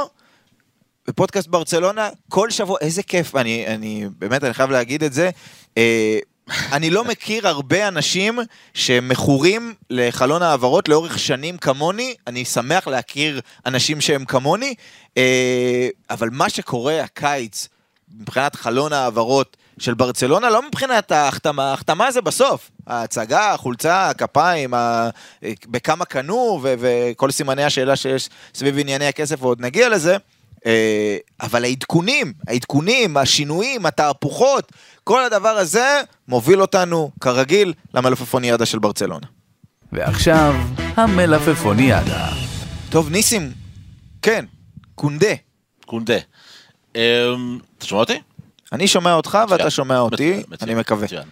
בפודקאסט ברצלונה, כל שבוע, איזה כיף, אני, אני באמת, אני חייב להגיד את זה. אה, אני לא מכיר הרבה אנשים שמכורים לחלון העברות לאורך שנים כמוני, אני שמח להכיר אנשים שהם כמוני, אה, אבל מה שקורה הקיץ, מבחינת חלון העברות של ברצלונה, לא מבחינת ההחתמה, ההחתמה זה בסוף. ההצגה, החולצה, הכפיים, ה... בכמה קנו, וכל סימני השאלה שיש סביב ענייני הכסף, ועוד נגיע לזה. אה, אבל העדכונים, העדכונים, השינויים, התהפוכות, כל הדבר הזה מוביל אותנו, כרגיל, למלפפוניאדה של ברצלונה. ועכשיו, המלפפוניאדה. טוב, ניסים, כן, קונדה. קונדה. אמ, אתה שומע אותי? אני שומע אותך ואתה. שומע אותי, מצוין, מצוין, אני מקווה. מצוין.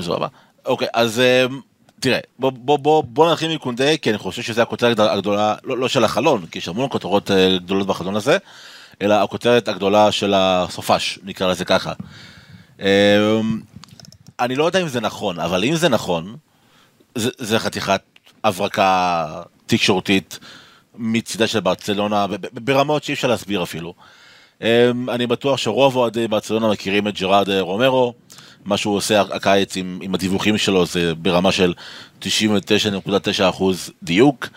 סבבה. אוקיי, אז אמ, תראה, בוא, בוא, בוא, בוא נתחיל מקונדה, כי אני חושב שזו הכותרת הגדולה, לא, לא של החלון, כי יש המון כותרות אה, גדולות בחלון הזה, אלא הכותרת הגדולה של הסופש, נקרא לזה ככה. אמ, אני לא יודע אם זה נכון, אבל אם זה נכון, זה, זה חתיכת הברקה תקשורתית מצידה של ברצלונה, ברמות שאי אפשר להסביר אפילו. אמ, אני בטוח שרוב אוהדי ברצלונה מכירים את ג'רארד אה, רומרו, מה שהוא עושה הקיץ עם, עם הדיווחים שלו זה ברמה של 99.9% דיוק.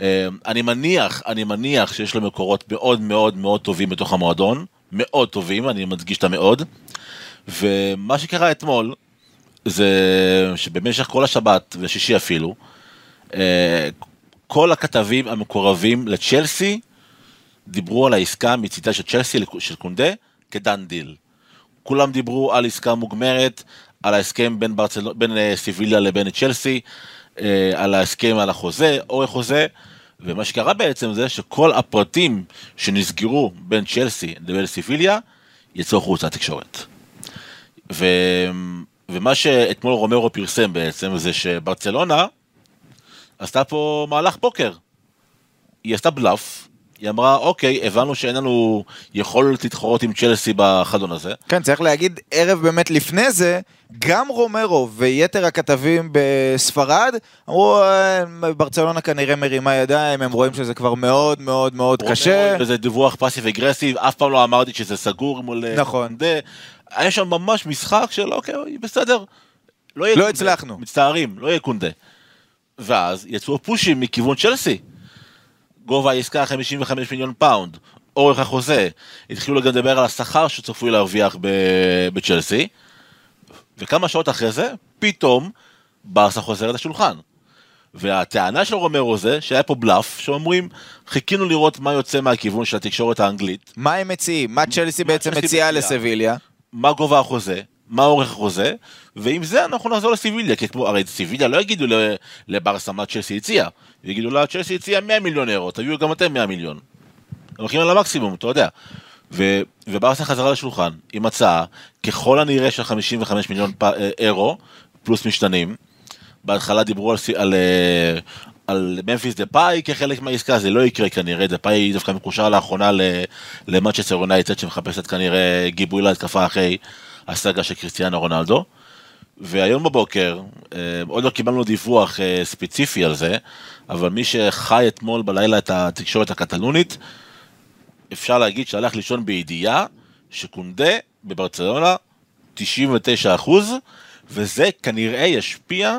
אמ, אני מניח, אני מניח שיש לו מקורות מאוד מאוד מאוד טובים בתוך המועדון, מאוד טובים, אני מדגיש את המאוד. ומה שקרה אתמול, זה שבמשך כל השבת ושישי אפילו, אה, כל הכתבים המקורבים לצ'לסי דיברו על העסקה מצידה של צ'לסי של קונדה כדן דיל. כולם דיברו על עסקה מוגמרת, על ההסכם בין, ברצל... בין אה, סיביליה לבין צ'לסי, אה, על ההסכם על החוזה, אורך חוזה, ומה שקרה בעצם זה שכל הפרטים שנסגרו בין צ'לסי לבין סיביליה יצאו החוצה לתקשורת. ו... ומה שאתמול רומרו פרסם בעצם זה שברצלונה עשתה פה מהלך פוקר. היא עשתה בלאף, היא אמרה אוקיי, הבנו שאין לנו יכולת להתחרות עם צ'לסי בחלון הזה. כן, צריך להגיד, ערב באמת לפני זה, גם רומרו ויתר הכתבים בספרד אמרו, "אה, ברצלונה כנראה מרימה ידיים, הם רואים שזה כבר מאוד מאוד מאוד קשה. וזה דיווח פאסיב אגרסיב, אף פעם לא אמרתי שזה סגור מול... אה, נכון. קונדה. היה שם ממש משחק של אוקיי, בסדר. לא, לא. הצלחנו. מצטערים, לא יהיה קונדה. ואז יצאו פושים מכיוון צ'לסי. גובה העסקה 55 מיליון פאונד, אורך החוזה, התחילו גם לדבר על השכר שצפוי להרוויח בצ'לסי, וכמה שעות אחרי זה, פתאום ברסה חוזרת לשולחן. והטענה של רומרו זה שהיה פה בלאף, שאומרים, חיכינו לראות מה יוצא מהכיוון של התקשורת האנגלית, מה הם מציעים? מה צ'לסי בעצם מציעה? לסביליה? מה גובה החוזה, מה אורך החוזה, ועם זה אנחנו נחזור לסיביליה, כי כמו, הרי סיביליה לא יגידו לברסה מה צ'לסי הציע, יגידו לה, צ'לסי הציע 100 מיליון אירו, תביאו גם אתם 100 מיליון. הולכים על המקסימום, אתה יודע. ו, וברסה חזרה לשולחן עם הצעה, ככל הנראה של 55 מיליון פ, אה, אירו, פלוס משתנים. בהתחלה דיברו על, על, אה, על ממפיס דה פאי כחלק מהעסקה, זה לא יקרה כנראה, דה פאי דווקא מקושר לאחרונה ל- למנצ'סטר יונייטד שמחפשת כנראה גיבוי להתקפה אחרי הסאגה של קריסטיאנו רונלדו. והיום בבוקר, אה, עוד לא קיבלנו דיווח אה, ספציפי על זה, אבל מי שחי אתמול בלילה את התקשורת הקטלונית, אפשר להגיד שהלך לישון בידיעה שקונדה בברצלונה 99 אחוז, וזה כנראה ישפיע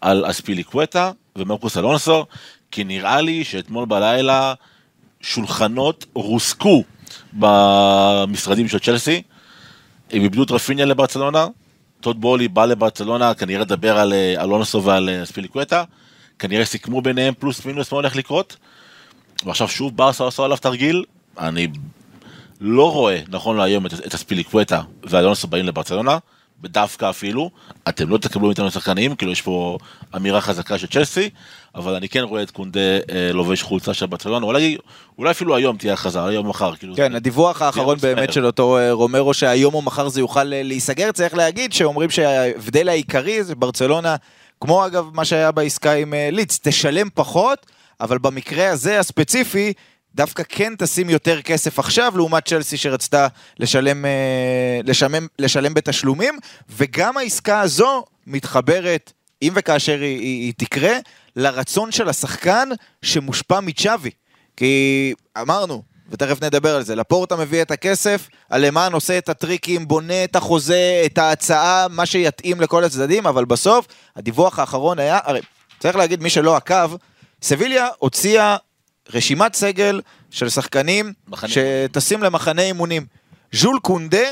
על אספיליקווטה ומרקוס אלונסו, כי נראה לי שאתמול בלילה שולחנות רוסקו במשרדים של צ'לסי, הם איבדו את רפיניה לברצלונה, טוד בולי בא לברצלונה, כנראה לדבר על אה, אלונסו ועל אה, אספיליקווטה, כנראה סיכמו ביניהם פלוס מינוס מה הולך לקרות, ועכשיו שוב ברסה עשו עליו תרגיל, אני לא רואה נכון להיום את, את אספיליקווטה ואלונסו באים לברצלונה, דווקא אפילו, אתם לא תקבלו מאיתנו שחקנים, כאילו יש פה אמירה חזקה של צ'לסי, אבל אני כן רואה את קונדה אה, לובש חולצה של ברצלונה, אולי, אולי אפילו היום תהיה הכרזה, היום או מחר, כאילו. כן, הדיווח האחרון זה באמת. של אותו אה, רומרו שהיום או מחר זה יוכל אה, להיסגר, צריך להגיד שאומרים שההבדל העיקרי זה ברצלונה, כמו אגב מה שהיה בעסקה עם אה, לידס, תשלם פחות, אבל במקרה הזה הספציפי, דווקא כן תשים יותר כסף עכשיו, לעומת צ'לסי שרצתה לשלם, לשלם, לשלם בתשלומים, וגם העסקה הזו מתחברת, אם וכאשר היא, היא, היא תקרה, לרצון של השחקן שמושפע מצ'אבי. כי אמרנו, ותכף נדבר על זה, לפורטה מביא את הכסף, הלמן עושה את הטריקים, בונה את החוזה, את ההצעה, מה שיתאים לכל הצדדים, אבל בסוף, הדיווח האחרון היה, הרי צריך להגיד, מי שלא עקב, סביליה הוציאה רשימת סגל של שחקנים מחנה שטסים למחנה אימונים. ז'ול קונדה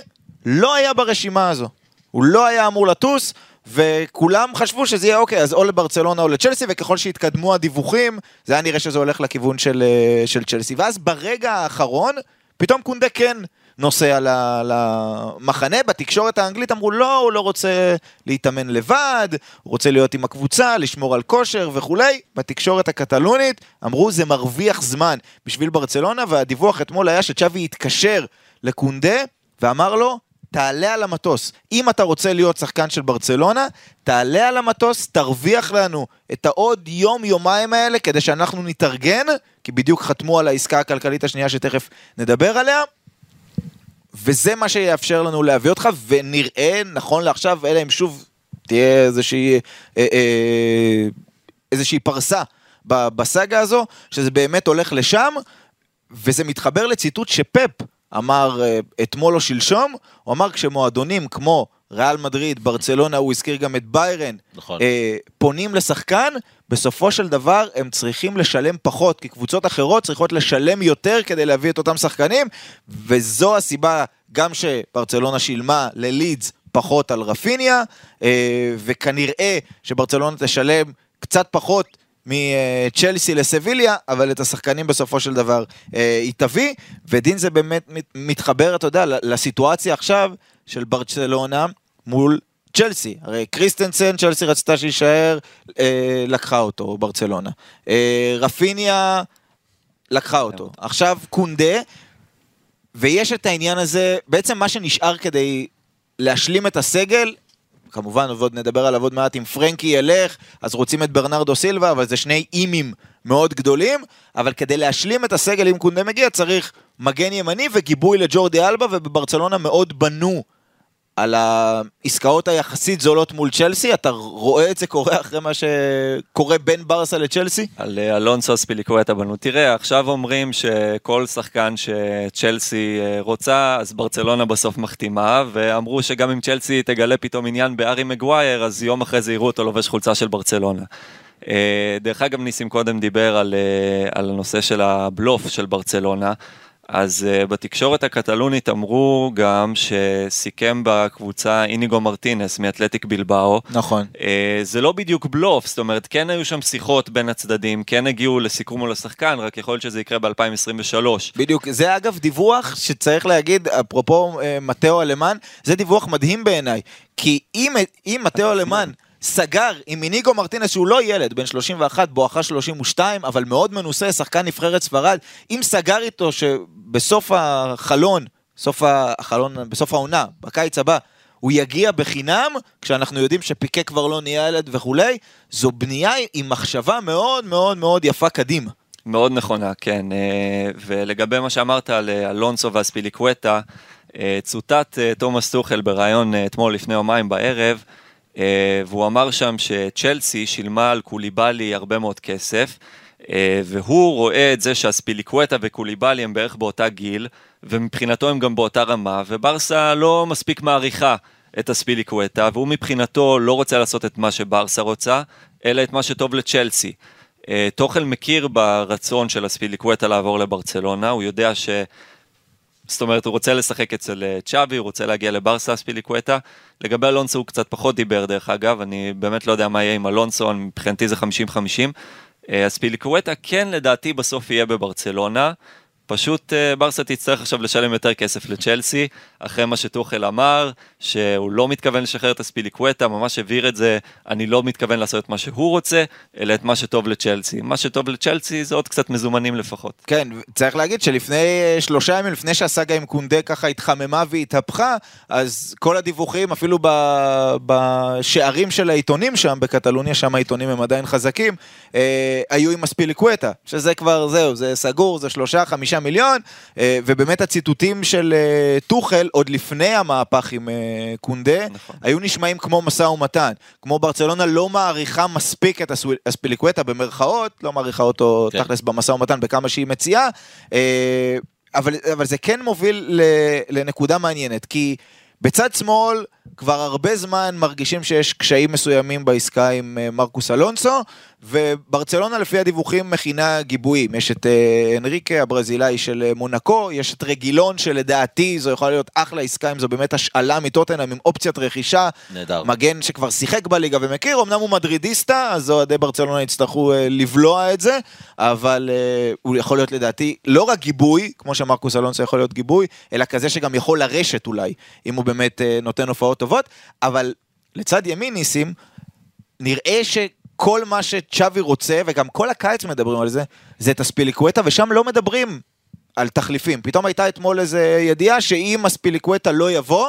לא היה ברשימה הזו. הוא לא היה אמור לטוס, וכולם חשבו שזה יהיה אוקיי, אז או לברצלונה או לצ'לסי, וככל שהתקדמו הדיווחים, זה היה נראה שזה הולך לכיוון של, אה, של צ'לסי. ואז ברגע האחרון, פתאום קונדה כן נוסע למחנה, בתקשורת האנגלית אמרו לא, הוא לא רוצה להתאמן לבד, הוא רוצה להיות עם הקבוצה, לשמור על כושר וכולי. בתקשורת הקטלונית אמרו זה מרוויח זמן בשביל ברצלונה, והדיווח אתמול היה שצ'אבי התקשר לקונדה ואמר לו, תעלה על המטוס. אם אתה רוצה להיות שחקן של ברצלונה, תעלה על המטוס, תרוויח לנו את העוד יום-יומיים האלה כדי שאנחנו נתארגן, כי בדיוק חתמו על העסקה הכלכלית השנייה שתכף נדבר עליה. וזה מה שיאפשר לנו להביא אותך, ונראה, נכון לעכשיו, אלא אם שוב תהיה איזושהי, אה, אה, איזושהי פרסה בסאגה הזו, שזה באמת הולך לשם, וזה מתחבר לציטוט שפפ אמר אה, אתמול או שלשום, הוא אמר כשמועדונים כמו ריאל מדריד, ברצלונה, הוא הזכיר גם את ביירן, נכון. אה, פונים לשחקן, בסופו של דבר הם צריכים לשלם פחות, כי קבוצות אחרות צריכות לשלם יותר כדי להביא את אותם שחקנים, וזו הסיבה גם שברצלונה שילמה ללידס פחות על רפיניה, אה, וכנראה שברצלונה תשלם קצת פחות מצ'לסי לסביליה, אבל את השחקנים בסופו של דבר אה, היא תביא, ודין זה באמת מת- מתחבר, אתה יודע, לסיטואציה עכשיו של ברצלונה מול צ'לסי. הרי קריסטנסן, צ'לסי רצתה שיישאר, אה, לקחה אותו, ברצלונה. אה, רפיניה, לקחה אותו. עכשיו קונדה, ויש את העניין הזה, בעצם מה שנשאר כדי להשלים את הסגל, כמובן, ועוד נדבר עליו עוד מעט, אם פרנקי ילך, אז רוצים את ברנרדו סילבה, אבל זה שני אימים מאוד גדולים, אבל כדי להשלים את הסגל אם קונדה מגיע, צריך מגן ימני וגיבוי לג'ורדי אלבה, ובברצלונה מאוד בנו על העסקאות היחסית זולות מול צ'לסי, אתה רואה את זה קורה אחרי מה שקורה בין ברסה לצ'לסי? על אה, אלונסו ספיליקווטה בנו. תראה, עכשיו אומרים שכל שחקן שצ'לסי אה, רוצה, אז ברצלונה בסוף מחתימה, ואמרו שגם אם צ'לסי תגלה פתאום עניין בארי מגווייר, אז יום אחרי זה יראו אותו לובש חולצה של ברצלונה. אה, דרך אגב, ניסים קודם דיבר על, על הנושא של הבלוף של ברצלונה. אז uh, בתקשורת הקטלונית אמרו גם שסיכם בקבוצה איניגו מרטינס מאתלטיק בלבאו. נכון. Uh, זה לא בדיוק בלוף, זאת אומרת, כן היו שם שיחות בין הצדדים, כן הגיעו לסיכום מול השחקן, רק יכול להיות שזה יקרה ב-2023. בדיוק, זה אגב דיווח שצריך להגיד, אפרופו uh, מתאו אלמן, זה דיווח מדהים בעיניי. כי אם, אם מתאו אלמן... סגר עם מיניגו מרטינס שהוא לא ילד, בן 31, בואכה 32, אבל מאוד מנוסה, שחקן נבחרת ספרד, אם סגר איתו שבסוף החלון, סוף החלון, בסוף העונה, בקיץ הבא, הוא יגיע בחינם, כשאנחנו יודעים שפיקה כבר לא נהיה ילד וכולי, זו בנייה עם מחשבה מאוד מאוד מאוד יפה קדימה. מאוד נכונה, כן. אה, ולגבי מה שאמרת על אה, אלונסו והספיליקווטה, אה, צוטט תומאס טוחל בריאיון אתמול לפני יומיים בערב, והוא אמר שם שצ'לסי שילמה על קוליבאלי הרבה מאוד כסף, אה, והוא רואה את זה שהספיליקווטה וקוליבאלי הם בערך באותה גיל, ומבחינתו הם גם באותה רמה, וברסה לא מספיק מעריכה את הספיליקווטה, והוא מבחינתו לא רוצה לעשות את מה שברסה רוצה, אלא את מה שטוב לצ'לסי. אה, טוחל מכיר ברצון של הספיליקווטה לעבור לברצלונה, הוא יודע ש... זאת אומרת, הוא רוצה לשחק אצל אה, צ'אבי, הוא רוצה להגיע לברסה ספיליקווטה. לגבי אלונסו הוא קצת פחות דיבר דרך אגב, אני באמת לא יודע מה יהיה עם אלונסו, מבחינתי זה 50-50. הספיליקווטה אה, כן לדעתי בסוף יהיה בברצלונה. פשוט אה, ברסה תצטרך עכשיו לשלם יותר כסף לצ'לסי, אחרי מה שטוחל אמר, שהוא לא מתכוון לשחרר את הספיליקווטה, ממש הבהיר את זה, אני לא מתכוון לעשות את מה שהוא רוצה, אלא את מה שטוב לצ'לסי. מה שטוב לצ'לסי זה עוד קצת מזומנים לפחות. כן, צריך להגיד שלפני אה, שלושה ימים, לפני שהסאגה עם קונדה ככה התחממה והתהפכה, אז כל הדיווחים, אפילו בשערים של העיתונים שם בקטלוניה, שם העיתונים הם עדיין חזקים, אה, היו עם הספיליקווטה, שזה כבר, זהו, זה סגור, זה שלושה, חמישה מיליון, אה, ובאמת הציטוטים של אה, טוחל, עוד לפני המהפך עם אה, קונדה, נכון. היו נשמעים כמו משא ומתן. כמו ברצלונה לא מעריכה מספיק את הספיליקווטה, במרכאות, לא מעריכה אותו כן. תכלס במשא ומתן בכמה שהיא מציעה, אבל, אבל זה כן מוביל לנקודה מעניינת, כי בצד שמאל כבר הרבה זמן מרגישים שיש קשיים מסוימים בעסקה עם מרקוס אלונסו, וברצלונה לפי הדיווחים מכינה גיבויים. יש את אה, אנריקה הברזילאי של אה, מונקו, יש את רגילון שלדעתי זו יכולה להיות אחלה עסקה אם זו באמת השאלה מטוטנאם עם אופציית רכישה. נהדר. מגן שכבר שיחק בליגה ומכיר, אמנם הוא מדרידיסטה, אז אוהדי ברצלונה יצטרכו אה, לבלוע את זה, אבל הוא יכול להיות לדעתי לא רק גיבוי, כמו שמרקוס אלונסו יכול להיות גיבוי, אלא כזה שגם יכול לרשת אולי, אם הוא באמת נותן הופעות טובות, אבל לצד ימין ניסים, נראה ש... כל מה שצ'אבי רוצה, וגם כל הקיץ מדברים על זה, זה את הספיליקווטה, ושם לא מדברים על תחליפים. פתאום הייתה אתמול איזו ידיעה שאם הספיליקווטה לא יבוא,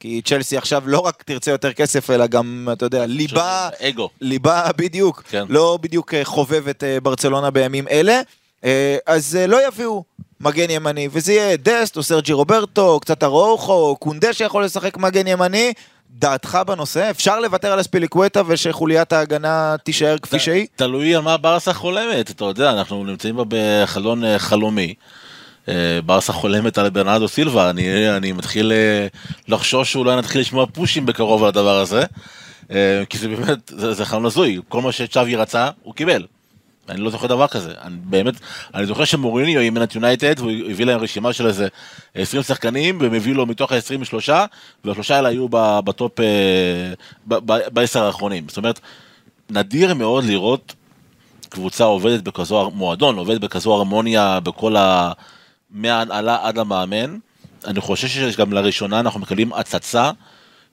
כי צ'לסי עכשיו לא רק תרצה יותר כסף, אלא גם, אתה יודע, ליבה, אגו. ליבה בדיוק, כן. לא בדיוק אה, חובב את אה, ברצלונה בימים אלה, אה, אז לא יביאו מגן ימני, וזה יהיה דסט או סרג'י רוברטו, קצת ארוחו, קונדה שיכול לשחק מגן ימני, דעתך בנושא? אפשר לוותר על אספיליקווטה ושחוליית ההגנה תישאר כפי שהיא? תלוי על מה ברסה חולמת, אתה יודע, אנחנו נמצאים בה בחלון אה, חלומי. אה, ברסה חולמת על ברנרדו סילבה, אני, אני מתחיל אה, לחשוש שאולי נתחיל לשמוע פושים בקרוב על הדבר הזה, כי זה באמת, זה, זה חלון הזוי, כל מה שצ'אבי רצה, הוא קיבל. אני לא זוכר דבר כזה, אני באמת, אני זוכר שמוריניו אימן את יונייטד, והוא הביא להם רשימה של איזה 20 שחקנים, והם הביאו לו מתוך ה-23, והשלושה האלה היו בטופ, אה, בעשר האחרונים. זאת אומרת, נדיר מאוד לראות קבוצה עובדת בכזו, מועדון עובד בכזו הרמוניה בכל ה... מההנהלה עד המאמן. אני חושב שגם לראשונה אנחנו מקבלים הצצה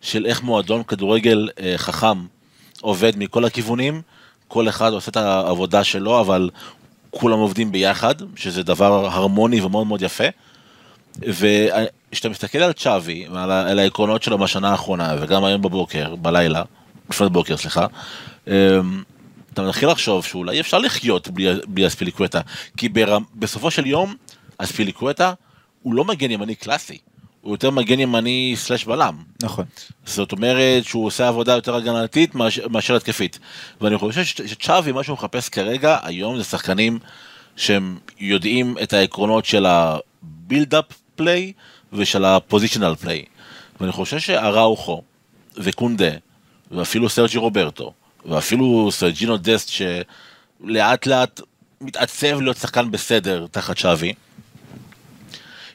של איך מועדון כדורגל אה, חכם עובד מכל הכיוונים. כל אחד עושה את העבודה שלו, אבל כולם עובדים ביחד, שזה דבר הרמוני ומאוד מאוד יפה. וכשאתה מסתכל על צ'אבי, על העקרונות שלו בשנה האחרונה, וגם היום בבוקר, בלילה, לפני בוקר, סליחה, אמ, אתה מתחיל לחשוב שאולי אפשר לחיות בלי, בלי אספיליקווטה, כי ברמ, בסופו של יום, אספיליקווטה הוא לא מגן ימני קלאסי. הוא יותר מגן ימני slash בלם. נכון. זאת אומרת שהוא עושה עבודה יותר הגנתית מאשר התקפית. ואני חושב שצ'אבי, מה שהוא מחפש כרגע, היום זה שחקנים שהם יודעים את העקרונות של ה build-up play ושל ה positional play. ואני חושב שאראוכו וקונדה ואפילו סרג'י רוברטו ואפילו סרג'ינו דסט שלאט לאט מתעצב להיות שחקן בסדר תחת צ'אבי,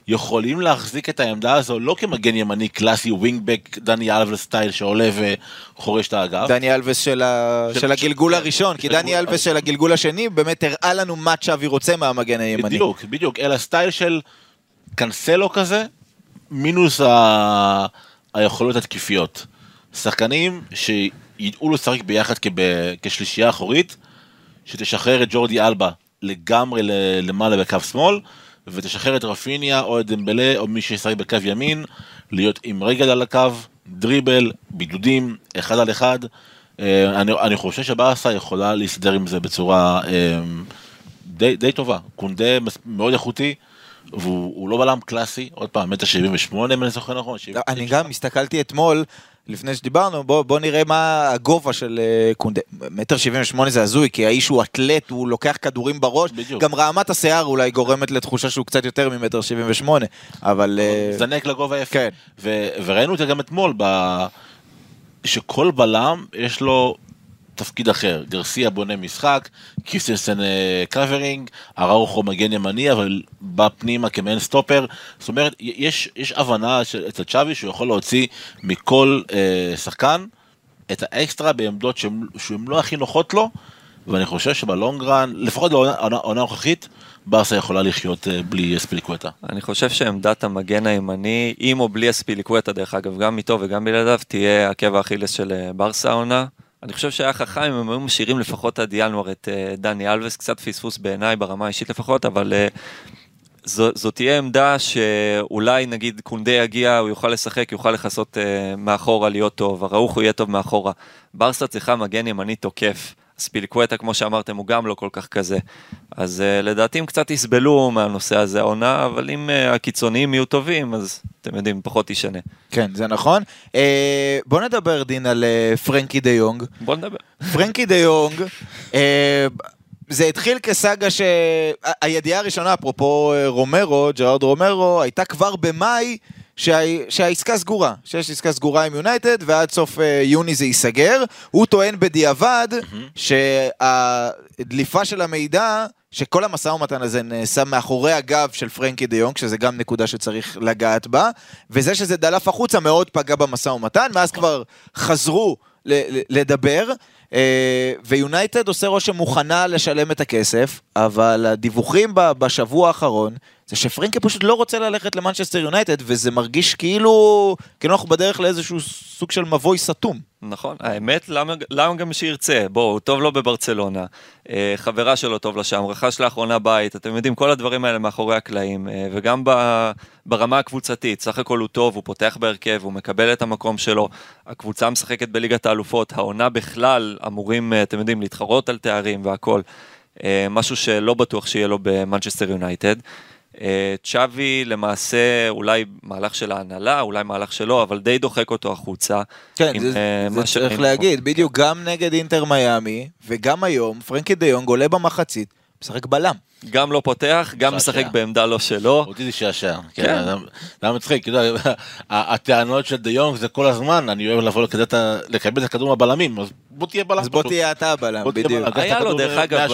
יכולים להחזיק את העמדה הזו לא כמגן ימני קלאסי wing-back דני אלווס style שעולה וחורש את האגף. דני אלווס של, ה... של- של הגלגול של- הראשון, כי דני אלווס של הגלגול השני באמת הראה לנו מה צ'אבי רוצה מהמגן הימני. בדיוק, בדיוק, אלא style של קנסלו כזה, מינוס ה... היכולות התקיפיות. שחקנים שידעו לשחק ביחד כב... כשלישייה אחורית, שתשחרר את ג'ורדי אלבה לגמרי. למעלה בקו שמאל, ותשחרר את רפיניה או את דמבלה או מי שישחק בקו ימין, להיות עם רגל על הקו, דריבל, בידודים, אחד על אחד. אה, אני, אני חושב שבאסה יכולה להסתדר עם זה בצורה אה, די, די טובה. קונדה מאוד איכותי, והוא הוא לא בלם קלאסי, עוד פעם, מטר 78 אם אני זוכר נכון. 70, אני גם הסתכלתי אתמול, לפני שדיברנו, בוא, בוא נראה מה הגובה של אה, קונדה. מטר שבעים ושמונה זה הזוי, כי האיש הוא אתלט, הוא לוקח כדורים בראש. בדיוק. גם רעמת השיער אולי גורמת לתחושה שהוא קצת יותר ממטר שבעים ושמונה. אבל... אה, זנק לגובה יפה. כן. ו- וראינו את זה גם אתמול, ב- שכל בלם יש לו תפקיד אחר. גרסיה בונה משחק, כריסטנסן אה, covering, אראוכו מגן ימני, אבל בא פנימה כמעין סטופר. זאת אומרת, יש, יש הבנה אצל צ'אבי שהוא יכול להוציא מכל אה, שחקן את האקסטרה בעמדות שהן לא הכי נוחות לו, ואני חושב שב long run, לפחות לעונה הנוכחית, ברסה יכולה לחיות אה, בלי אספיליקווטה. אני חושב שעמדת המגן הימני, עם או בלי אספיליקווטה דרך אגב, גם איתו וגם בלעדיו, תהיה עקב האכילס של אה, ברסה העונה. אני חושב שהיה חכם אם הם היו משאירים לפחות עד ינואר את אה, דני אלווס, קצת פספוס בעיניי ברמה האישית לפחות, אבל אה, זו, תהיה עמדה שאולי נגיד קונדה יגיע, הוא יוכל לשחק, יוכל לכסות אה, מאחורה להיות טוב, הראוך הוא יהיה טוב מאחורה. ברסה צריכה מגן ימני תוקף. ספילקווטה, כמו שאמרתם, הוא גם לא כל כך כזה. אז uh, לדעתי הם קצת יסבלו מהנושא הזה העונה, אבל אם uh, הקיצוניים יהיו טובים, אז אתם יודעים, פחות ישנה. כן, זה נכון. אה, בוא נדבר, דין, על אה, פרנקי דה יונג. בוא נדבר. פרנקי דה יונג, אה, זה התחיל כסאגה שהידיעה הראשונה, אפרופו רומרו, ג'רארד רומרו, הייתה כבר במאי שה... שהעסקה סגורה, שיש עסקה סגורה עם יונייטד ועד סוף אה, יוני זה ייסגר. הוא טוען בדיעבד שהדליפה של המידע, שכל המשא ומתן הזה נעשה מאחורי הגב של פרנקי דה יונג, שזה גם נקודה שצריך לגעת בה, וזה שזה דלף החוצה מאוד פגע במשא ומתן, מאז כבר חזרו לדבר. אה, ויונייטד עושה רושם מוכנה לשלם את הכסף, אבל הדיווחים בשבוע האחרון זה שפרנקי פשוט לא רוצה ללכת למנצ'סטר יונייטד, וזה מרגיש כאילו, כאילו אנחנו בדרך לאיזשהו סוג של מבוי סתום. נכון, האמת, למה, למה גם שירצה? בואו, טוב לו בברצלונה, אה, חברה שלו טוב לה שם, רכש לאחרונה בית, אתם יודעים, כל הדברים האלה מאחורי הקלעים, אה, וגם ב, ברמה הקבוצתית, סך הכל הוא טוב, הוא פותח בהרכב, הוא מקבל את המקום שלו, הקבוצה משחקת בליגת האלופות, העונה בכלל אמורים, אה, אתם יודעים, להתחרות על תארים והכל, אה, משהו שלא בטוח שיהיה לו במנצ'סטר יונייטד. אה, צ'אבי למעשה אולי מהלך של ההנהלה, אולי מהלך שלו, אבל די דוחק אותו החוצה. כן, עם, זה, אה, זה צריך שראינו. להגיד, בדיוק, גם נגד אינטר מיאמי, וגם היום, פרנקי דה יונג עולה במחצית, משחק בלם. גם לא פותח, גם שעשע. משחק בעמדה לא שלו. אותי זה שעשע. כן. כן. זה היה מצחיק, הטענות של דה יונג זה כל הזמן, אני אוהב לבוא לקבל את הכדור מהבלמים, אז בוא תהיה בלם. אז בוא. תהיה אתה הבלם, בדיוק. היה לו דרך אגב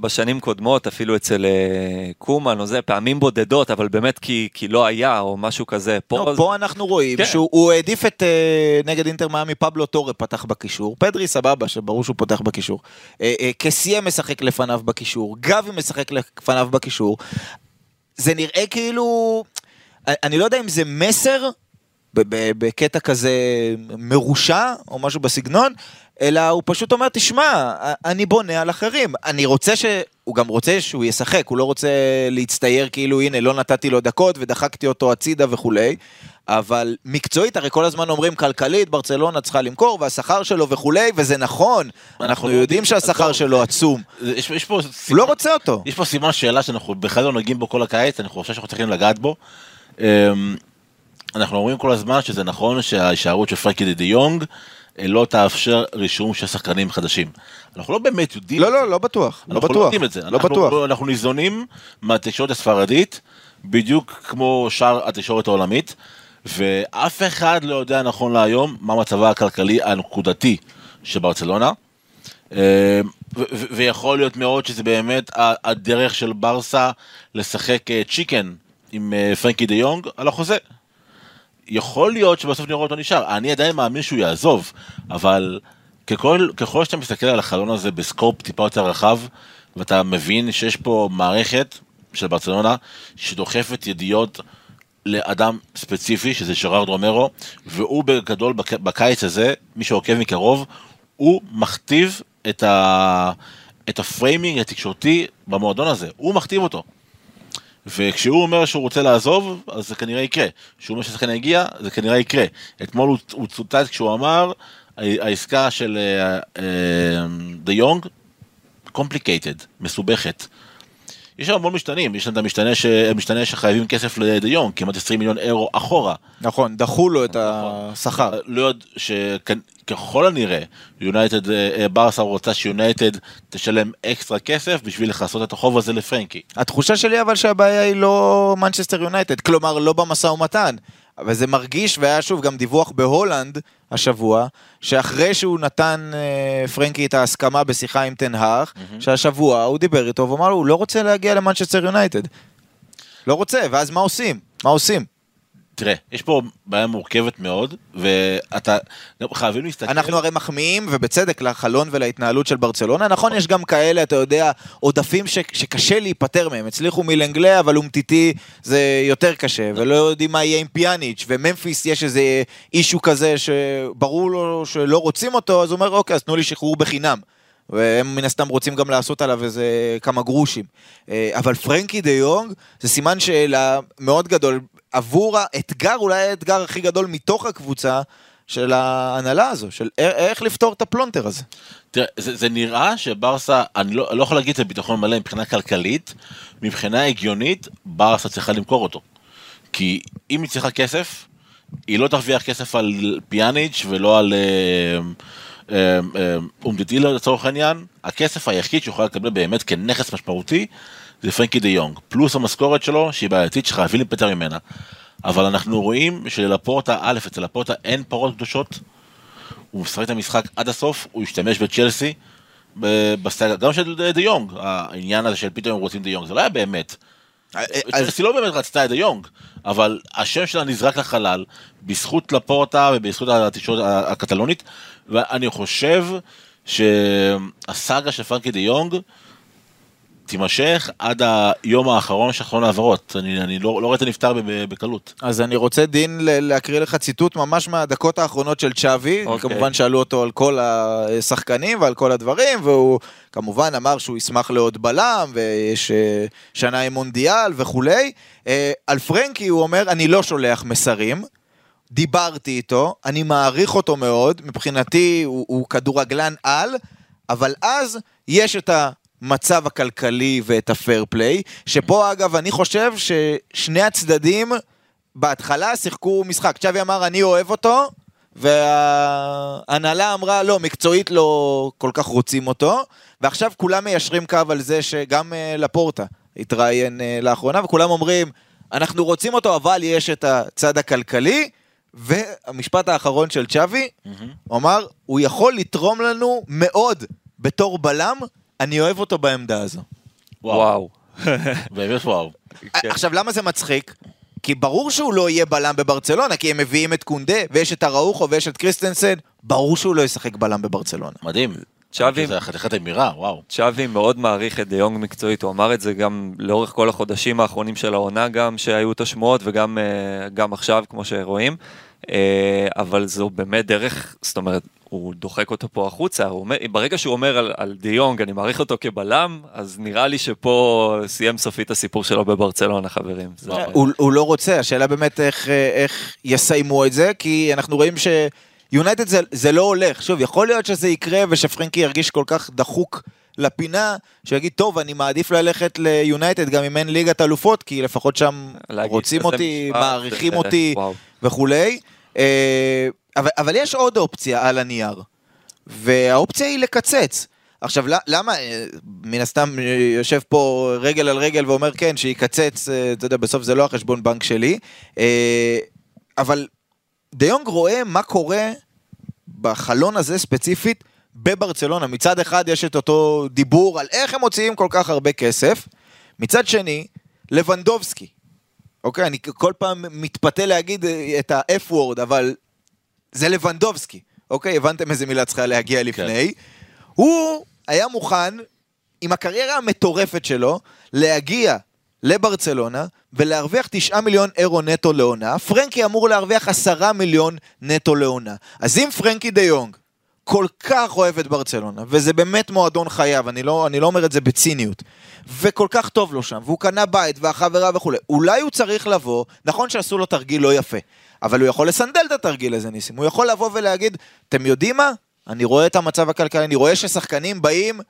בשנים קודמות, אפילו אצל אה, קומן או זה, פעמים בודדות, אבל באמת כי, לא היה או משהו כזה. פה, לא, פה אנחנו רואים כן. שהוא הוא העדיף את אה, נגד אינטר מיאמי פבלו טורה פתח בקישור, פדרי סבבה שברור שהוא פותח בקישור, אה, קסיה משחק לפניו בקישור, גבי משחק לפניו בקישור, זה נראה כאילו, אני לא יודע אם זה מסר בקטע כזה מרושע או משהו בסגנון, אלא הוא פשוט אומר, תשמע, אני בונה על אחרים. אני רוצה ש... הוא גם רוצה שהוא ישחק, הוא לא רוצה להצטייר כאילו, הנה, לא נתתי לו דקות ודחקתי אותו הצידה וכולי. אבל מקצועית, הרי כל הזמן אומרים כלכלית, ברצלונה צריכה למכור, והשכר שלו וכולי, וזה נכון. אנחנו יודעים שהשכר. שלו עצום. יש יש פה הוא סימן- לא רוצה אותו. יש פה סימן שאלה שאנחנו בכלל לא נוגעים בו כל הקיץ, אני חושב שאנחנו צריכים לגעת בו. אמ, אנחנו אומרים כל הזמן שזה נכון שההישארות של פרנקי דה יונג לא תאפשר רישום של שחקנים חדשים. אנחנו לא באמת יודעים. לא, לא, לא בטוח. לא אנחנו בטוח. לא יודעים את זה. לא אנחנו- בטוח. אנחנו ניזונים מהתקשורת הספרדית, בדיוק כמו שאר התקשורת העולמית, ואף אחד לא יודע נכון להיום מה מצבה הכלכלי הנקודתי של ברצלונה. אה, ויכול להיות מאוד שזה באמת הדרך של ברסה לשחק אה, צ'יקן עם אה, פרנקי דה יונג על החוזה. יכול להיות שבסוף נראה אותו נשאר, אני עדיין מאמין שהוא יעזוב, אבל ככל, ככל שאתה מסתכל על החלון הזה בסקופ טיפה יותר רחב, ואתה מבין שיש פה מערכת של ברצלונה שדוחפת ידיעות לאדם ספציפי, שזה שרארד רומרו, והוא בגדול בק... בקיץ הזה, מי שעוקב מקרוב, הוא מכתיב את, ה... את ה framing התקשורתי במועדון הזה, הוא מכתיב אותו. וכשהוא אומר שהוא רוצה לעזוב, אז זה כנראה יקרה. כשהוא אומר שהשחקן יגיע, זה כנראה יקרה. אתמול הוא, הוא צוטט כשהוא אמר, העסקה של דה יונג, complicated, מסובכת. יש המון משתנים, יש את המשתנה, ש... המשתנה שחייבים כסף לדה יונג, כמעט 20 מיליון אירו אחורה. נכון, דחו לו את השכר. לא יודע שככל הנראה, יונייטד, אה, ברסה רוצה שיונייטד תשלם אקסטרה כסף בשביל לכסות את החוב הזה לפרנקי. התחושה שלי אבל שהבעיה היא לא מנצ'סטר יונייטד, כלומר לא במשא ומתן. אבל זה מרגיש, והיה שוב גם דיווח בהולנד השבוע, שאחרי שהוא נתן אה, פרנקי את ההסכמה בשיחה עם תנהך, שהשבוע הוא דיבר איתו ואמר לו, הוא לא רוצה להגיע למנצ'סטר יונייטד. לא רוצה, ואז מה עושים? מה עושים? תראה, יש פה בעיה מורכבת מאוד, ואתה, חייבים להסתכל... אנחנו הרי מחמיאים, ובצדק, לחלון ולהתנהלות של ברצלונה. נכון, יש גם כאלה, אתה יודע, עודפים ש- שקשה להיפטר מהם. הצליחו מלנגלה, אבל אומטיטי זה יותר קשה, ולא יודעים מה יהיה עם פיאניץ', וממפיס יש איזה אישו כזה שברור לו שלא רוצים אותו, אז הוא אומר, אוקיי, אז תנו לי שחרור בחינם. והם מן הסתם רוצים גם לעשות עליו איזה כמה גרושים. אה, אבל פרנקי דה יונג זה סימן שאלה מאוד גדול עבור האתגר, אולי האתגר הכי גדול מתוך הקבוצה של ההנהלה הזו, של איך לפתור את הפלונטר הזה. תראה, זה, זה נראה שברסה, אני לא, לא יכול להגיד את זה בביטחון מלא מבחינה כלכלית, מבחינה הגיונית, ברסה צריכה למכור אותו. כי אם היא צריכה כסף, היא לא תרוויח כסף על פיאניץ' ולא על אה, אה, אה, אומטיטי לצורך העניין. הכסף היחיד שיכולה לקבל באמת כנכס משמעותי זה פרנקי דה יונג, פלוס המשכורת שלו שהיא בעייתית שחייבים להיפטר ממנה. אבל אנחנו רואים שללפורטה, א', אצל לפורטה אין פרות קדושות, הוא משחק את המשחק עד הסוף, הוא השתמש בצ'לסי, בסטייל, גם של דה יונג, העניין הזה של פתאום הם רוצים דה יונג, זה לא היה באמת. אז צ'לסי לא באמת רצתה את דה יונג, אבל השם שלה נזרק לחלל, בזכות לפורטה ובזכות התקשורת הקטלונית, ואני חושב שהסאגה של פרנקי דה יונג תימשך עד היום האחרון של חלון העברות, אני, אני לא, לא רואה את ב- בקלות. אז אני רוצה דין להקריא לך ציטוט ממש מהדקות האחרונות של צ'אבי, אוקיי. כמובן שאלו אותו על כל השחקנים ועל כל הדברים, והוא כמובן אמר שהוא ישמח לעוד בלם, ויש אה, שנה עם מונדיאל וכולי. אה, על פרנקי הוא אומר, אני לא שולח מסרים. דיברתי איתו, אני מעריך אותו מאוד, מבחינתי הוא, הוא כדורגלן על, אבל אז יש את המצב הכלכלי ואת הפייר פליי, שפה אגב אני חושב ששני הצדדים בהתחלה שיחקו משחק. צ'אבי אמר אני אוהב אותו, וההנהלה אמרה לא, מקצועית לא כל כך רוצים אותו, ועכשיו כולם מיישרים קו על זה שגם אה, לפורטה התראיין אה, לאחרונה, וכולם אומרים אנחנו רוצים אותו, אבל יש את הצד הכלכלי, והמשפט האחרון של צ'אבי, הוא אמר, הוא יכול לתרום לנו מאוד בתור בלם, אני אוהב אותו בעמדה הזו. וואו. באמת וואו. כן. עכשיו, למה זה מצחיק? כי ברור שהוא לא יהיה בלם בברצלונה, כי הם מביאים את קונדה, ויש את אראוחו ויש את קריסטנסן, ברור שהוא לא ישחק בלם בברצלונה. מדהים. צ'אבי- זה חתיכת אמירה, וואו. צ'אבי מאוד מעריך את דה יונג מקצועית, הוא אמר את זה גם לאורך כל החודשים האחרונים של העונה גם, שהיו את השמועות וגם אה, גם עכשיו, כמו שרואים. אה, אבל זו באמת דרך, זאת אומרת, הוא דוחק אותו פה החוצה, אומר, ברגע שהוא אומר על, על דה יונג, אני מעריך אותו כבלם, אז נראה לי שפה סיים סופית הסיפור שלו בברצלונה, חברים. זה, הוא, הוא לא רוצה, השאלה באמת איך, אה, איך יסיימו את זה, כי אנחנו רואים שיונייטד זה, זה לא הולך. שוב, יכול להיות שזה יקרה ושפרנקי ירגיש כל כך דחוק לפינה, שיגיד, טוב, אני מעדיף ללכת ליונייטד גם אם אין ליגת אלופות, כי לפחות שם להגיד רוצים אותי, מעריכים זה- אותי. וכולי. אה, אבל, אבל יש עוד אופציה על הנייר, והאופציה היא לקצץ. עכשיו, למה, אה, מן הסתם אה, יושב פה רגל על רגל ואומר כן, שיקצץ, אתה יודע, בסוף זה לא החשבון בנק שלי, אבל דיונג רואה מה קורה בחלון הזה ספציפית בברצלונה. מצד אחד יש את אותו דיבור על איך הם מוציאים כל כך הרבה כסף, מצד שני, לבנדובסקי. אוקיי, אני כל פעם מתפתה להגיד אה, את ה-F word, אבל זה לבנדובסקי. אוקיי, הבנתם איזה מילה צריכה להגיע לפני. הוא היה מוכן, עם הקריירה המטורפת שלו, להגיע לברצלונה ולהרוויח 9 מיליון אירו נטו לעונה, פרנקי אמור להרוויח 10 מיליון נטו לעונה. אז אם פרנקי דה יונג כל כך אוהב את ברצלונה, וזה באמת מועדון חייו, אני לא, אני לא אומר את זה בציניות, וכל כך טוב לו שם, והוא קנה בית והחברה וכולי, אולי הוא צריך לבוא, נכון שעשו לו תרגיל לא יפה, אבל הוא יכול לסנדל את התרגיל הזה ניסים, הוא יכול לבוא ולהגיד, אתם יודעים מה? אני רואה את המצב הכלכלי, אני רואה ששחקנים באים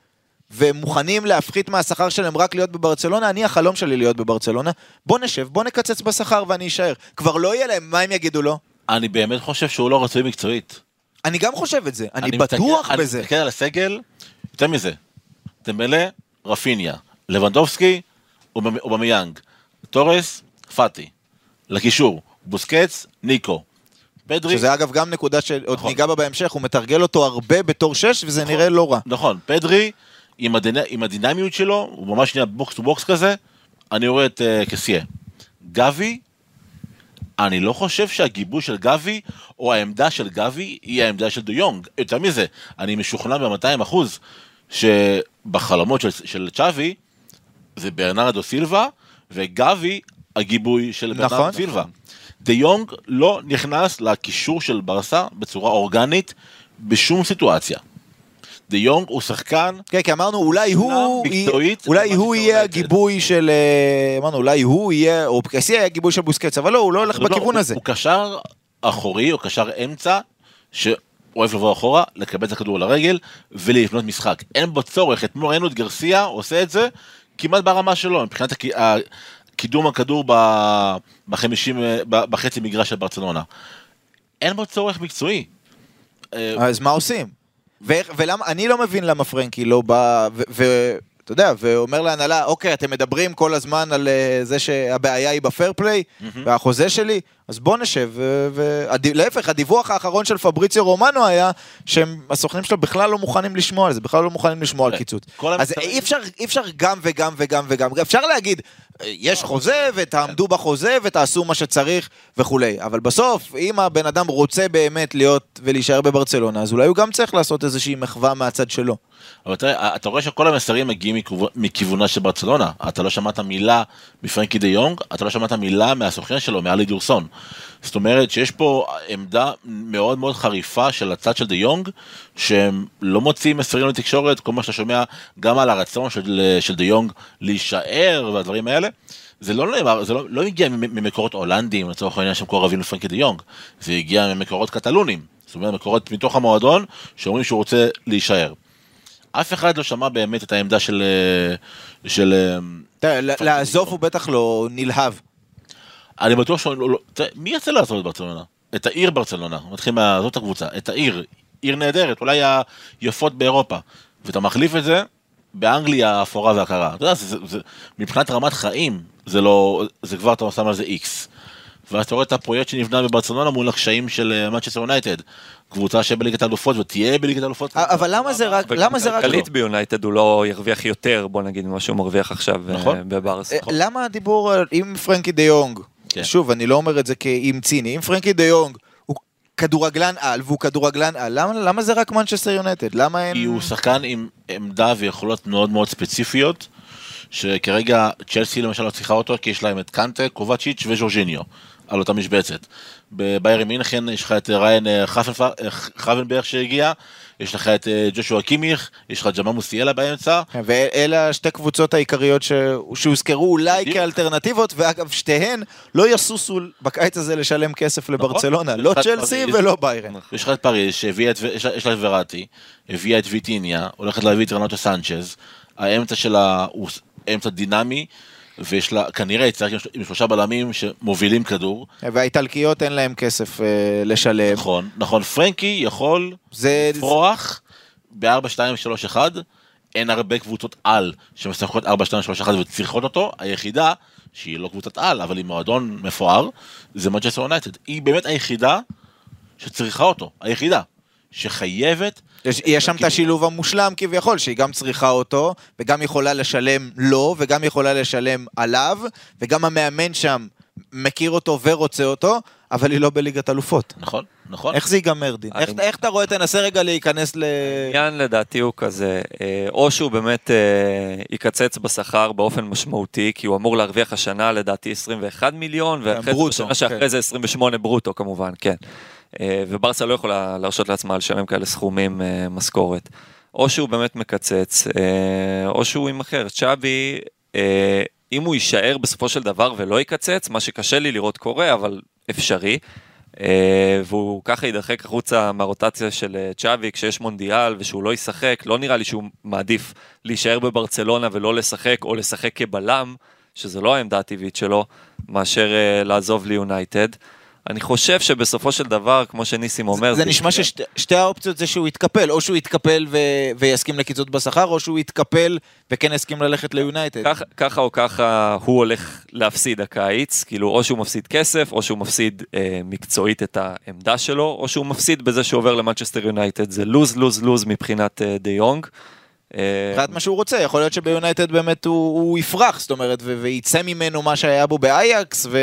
ומוכנים להפחית מהשכר שלהם רק להיות בברצלונה, אני החלום שלי להיות בברצלונה, בוא נשב, בוא נקצץ בשכר ואני אשאר. כבר לא יהיה להם, מה הם יגידו לו? אני באמת חושב שהוא לא רצוי מקצועית. אני גם חושב את זה, אני, אני בטוח מסתכל, בזה. אני מסתכל על הסגל, יותר מזה, דמבלה, רפיניה, לבנדובסקי, אובמיאנג, תורס, פאטי, לקישור, בוסקץ, ניקו. פדרי... שזה אגב גם נקודה שעוד נכון. ניגע בה בהמשך, הוא מתרגל אותו הרבה בתור שש, וזה נכון, נראה לא רע. נכון, פדרי, עם, הדינ... עם הדינמיות שלו, הוא ממש נהיה box to box כזה, אני רואה את אה, קסיה. גבי, אני לא חושב שהגיבוי של גבי, או העמדה של גבי, היא העמדה של דה יונג. יותר מזה, אני משוכנע ב-200 אחוז, שבחלומות של, של צ'אבי, זה ברנרדו סילבה, וגבי, הגיבוי של נכון, ברנרדו סילבה. נכון. דה יונג לא נכנס לקישור של ברסה בצורה אורגנית בשום סיטואציה. דה יונג הוא שחקן... כן, כי אמרנו אולי הוא, אולי הוא יהיה הגיבוי של... אה, אמרנו אולי הוא יהיה, או פקסי יהיה הגיבוי של בוסקץ, אבל לא, הוא לא הולך לא, בכיוון לא, הזה. הוא קשר אחורי, או קשר אמצע, שאוהב לבוא אחורה, לקבל את הכדור לרגל ולבנות משחק. אין בו צורך, אתמול ראינו את גרסיה עושה את זה כמעט ברמה שלו, מבחינת קידום הכדור בחמישים, בחצי מגרש של ברצלונה. אין בו צורך מקצועי. אז מה עושים? ולמה, אני לא מבין למה פרנקי לא בא, ואתה יודע, ואומר להנהלה, אוקיי, אתם מדברים כל הזמן על אה, זה שהבעיה היא בפייר פליי, והחוזה שלי, אז בוא נשב, ולהפך, הדיווח האחרון של פבריציו רומנו היה שהסוכנים שלו בכלל לא מוכנים לשמוע על זה, בכלל לא מוכנים לשמוע על כן. קיצוץ. אז אי אפשר, אי אפשר גם וגם וגם וגם, אפשר להגיד, יש חוזה ותעמדו בחוזה ותעשו מה שצריך וכולי, אבל בסוף, אם הבן אדם רוצה באמת להיות ולהישאר בברצלונה, אז אולי הוא גם צריך לעשות איזושהי מחווה מהצד שלו. אבל תראה, אתה רואה שכל המסרים מגיעים מכיוונה של ברצלונה. אתה לא שמעת מילה מפרנקי דה יונג, אתה לא שמעת מילה מהסוכן שלו, מאלי דורסון. זאת אומרת שיש פה עמדה מאוד מאוד חריפה של הצד של דה יונג, שהם לא מוציאים מסרים לתקשורת, כל מה שאתה שומע גם על הרצון של, של דה יונג להישאר והדברים האלה. זה לא נאמר, זה לא, לא הגיע ממקורות הולנדיים, לצורך העניין שהם קורבים לפרנקי דה יונג, זה הגיע ממקורות קטלונים, זאת אומרת מקורות מתוך המועדון, שאומרים שהוא רוצה להישאר. אף אחד לא שמע באמת את העמדה של... של אה, לעזוב הוא בטח לא נלהב. אני בטוח שהוא לא... תראה, מי יצא לעזוב את ברצלונה? את העיר ברצלונה, מתחיל מה... זאת הקבוצה, את העיר, עיר נהדרת, אולי היפות באירופה. ואתה מחליף את זה באנגליה האפורה והקרה. אתה יודע, זה, זה, זה, מבחינת רמת חיים, זה לא... זה כבר אתה שם על זה איקס. ואז אתה רואה את הפרויקט שנבנה בברצלונה מול הקשיים של מנצ'סטר יונייטד. קבוצה שבליגת האלופות ותהיה בליגת האלופות. אבל למה זה רק, למה זה רק לא? כלכלית ביונייטד הוא לא ירוויח יותר, בוא נגיד, ממה שהוא מרוויח עכשיו אה, נכון. בברסה. אה, למה הדיבור עם פרנקי דה יונג, כן. שוב, אני לא אומר את זה כאם ציני, אם פרנקי דה יונג הוא כדורגלן על והוא כדורגלן על, למה, למה זה רק מנצ'סטר יונייטד? למה אין... כי הוא שחקן עם עמדה ויכולות מאוד מאוד ספציפיות. שכרגע צ'לסי למשל לא צריכה אותו כי יש להם את קנטה, קובצ'יץ' וז'ורג'יניו. על אותה משבצת. בביירי מינכן יש לך את ריין אה, חפנברג שהגיע, יש לך את אה, ג'ושוע קימיך, יש לך ג'מאל מוסיאלה באמצע. כן, ואלה השתי קבוצות העיקריות ש... שהוזכרו אולי בדיוק. כאלטרנטיבות, ואגב שתיהן לא יסוסו בקיץ הזה לשלם כסף נכון. לברצלונה, לא צ'לסי ולא ביירן. יש לך את פריז, יש לה את וראטי, הביאה את ויטיניה, הולכת להביא את רנוטו סנצ'ז, האמצע שלה הוא אמצע דינמי. ויש לה, כנראה יצטרך עם שלושה בלמים שמובילים כדור. והאיטלקיות אין להם כסף אה, לשלם. נכון, נכון, פרנקי יכול זה... לפרוח ב-4-2-3-1, אין הרבה קבוצות על שמשחקות 4-2-3-1 וצריכות אותו, היחידה, שהיא לא קבוצת על, אבל היא מועדון מפואר, זה מנצ'סטר יונייטד. היא באמת היחידה שצריכה אותו, היחידה. שחייבת, יש, יש שם את השילוב המושלם כביכול, שהיא גם צריכה אותו, וגם יכולה לשלם לו, וגם יכולה לשלם עליו, וגם המאמן שם מכיר אותו ורוצה אותו, אבל היא לא בליגת אלופות. נכון, נכון. איך זה ייגמר, דין? איך, איך אתה רואה, תנסה רגע להיכנס ל... העניין לדעתי הוא כזה, אה, או שהוא באמת אה, יקצץ בשכר באופן משמעותי, כי הוא אמור להרוויח השנה לדעתי 21 מיליון, ואחרי זה ברוטו, בשנה שאחרי כן. זה 28 ברוטו כמובן, כן. אה, וברסה לא יכולה להרשות לעצמה לשלם כאלה סכומים אה, משכורת. או שהוא באמת מקצץ, אה, או שהוא ימכר. צ'אבי, אם הוא יישאר בסופו של דבר ולא יקצץ, מה שקשה לי לראות קורה, אבל אפשרי. והוא ככה יידחק החוצה מהרוטציה של צ'אבי כשיש מונדיאל ושהוא לא ישחק, לא נראה לי שהוא מעדיף להישאר בברצלונה ולא לשחק או לשחק כבלם, שזה לא העמדה הטבעית שלו, מאשר לעזוב ליונייטד. אני חושב שבסופו של דבר, כמו שניסים אומר, זה נשמע ששתי האופציות זה שהוא יתקפל, או שהוא יתקפל ו... ויסכים לקיצוץ בשכר, או שהוא יתקפל וכן יסכים ללכת ליונייטד. ככה, ככה או ככה הוא הולך להפסיד הקיץ, כאילו או שהוא מפסיד כסף, או שהוא מפסיד אה, מקצועית את העמדה שלו, או שהוא מפסיד בזה שהוא עובר למנצ'סטר יונייטד, זה lose lose lose מבחינת אה, דה יונג. אה, מבחינת מה שהוא רוצה, יכול להיות שביונייטד באמת הוא, הוא יפרח, זאת אומרת, ו- וייצא ממנו מה שהיה בו באייקס, ו...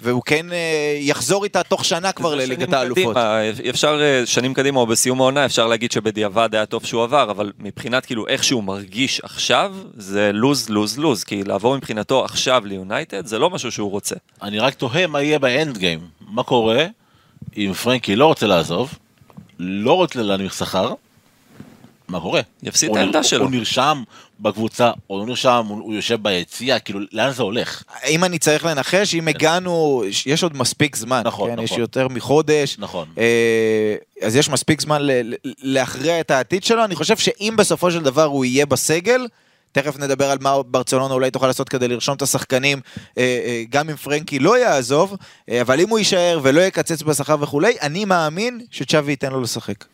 והוא כן אה, יחזור איתה תוך שנה כבר לליגת האלופות. קדימה, אפשר אה, שנים קדימה או בסיום העונה אפשר להגיד שבדיעבד היה טוב שהוא עבר, אבל מבחינת כאילו איך שהוא מרגיש עכשיו, זה לוז לוז לוז, כי לעבור מבחינתו עכשיו ליונייטד זה לא משהו שהוא רוצה. אני רק תוהה מה יהיה באנד גיים. מה קורה אם פרנקי לא רוצה לעזוב, לא רוצה להנמיך שכר, מה קורה? יפסיד את העמדה שלו. הוא נרשם בקבוצה, או לא נרשם, הוא הוא יושב ביציע, כאילו, לאן זה הולך? אם אני צריך לנחש, אם הגענו, יש עוד מספיק זמן, נכון, כן? יש נכון. יותר מחודש, נכון. אה, אז יש מספיק זמן ל- להכריע את העתיד שלו, אני חושב שאם בסופו של דבר הוא יהיה בסגל, תכף נדבר על מה ברצלונה אולי תוכל לעשות כדי לרשום את השחקנים, אה, אה, גם אם פרנקי לא יעזוב, אבל אם הוא יישאר ולא יקצץ בשכר וכולי, אני מאמין שצ'אבי ייתן לו לשחק.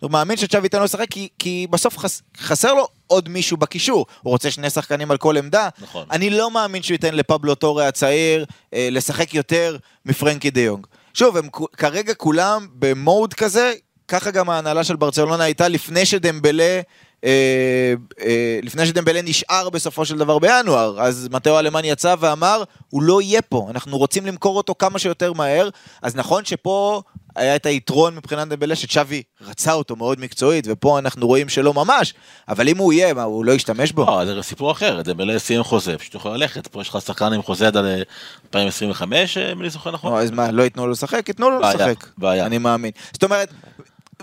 הוא מאמין שצ'אבי ייתן לו לשחק כי, כי בסוף חס, חסר לו עוד מישהו בקישור. הוא רוצה שני שחקנים על כל עמדה. נכון. אני לא מאמין שהוא ייתן לפבלו טורי הצעיר אה, לשחק יותר מפרנקי דה יונג. שוב, הם כרגע כולם במוד כזה, ככה גם ההנהלה של ברצלונה הייתה לפני שדמבלה... אה, אה, לפני שדמבלה נשאר בסופו של דבר בינואר, אז מתאו אלמן יצא ואמר, הוא לא יהיה פה, אנחנו רוצים למכור אותו כמה שיותר מהר, אז נכון שפה היה את היתרון מבחינת דמבלה שצ'אבי רצה אותו מאוד מקצועית, ופה אנחנו רואים שלא ממש, אבל אם הוא יהיה, מה, הוא לא ישתמש בו? לא, זה סיפור אחר, דמבלה סיים חוזה, פשוט יכול ללכת, פה יש לך שחקן עם חוזה עד ל- 2025, אה, אם אני זוכר נכון? אז מה, לא ייתנו לו לשחק? ייתנו לו לשחק. אני מאמין. זאת אומרת,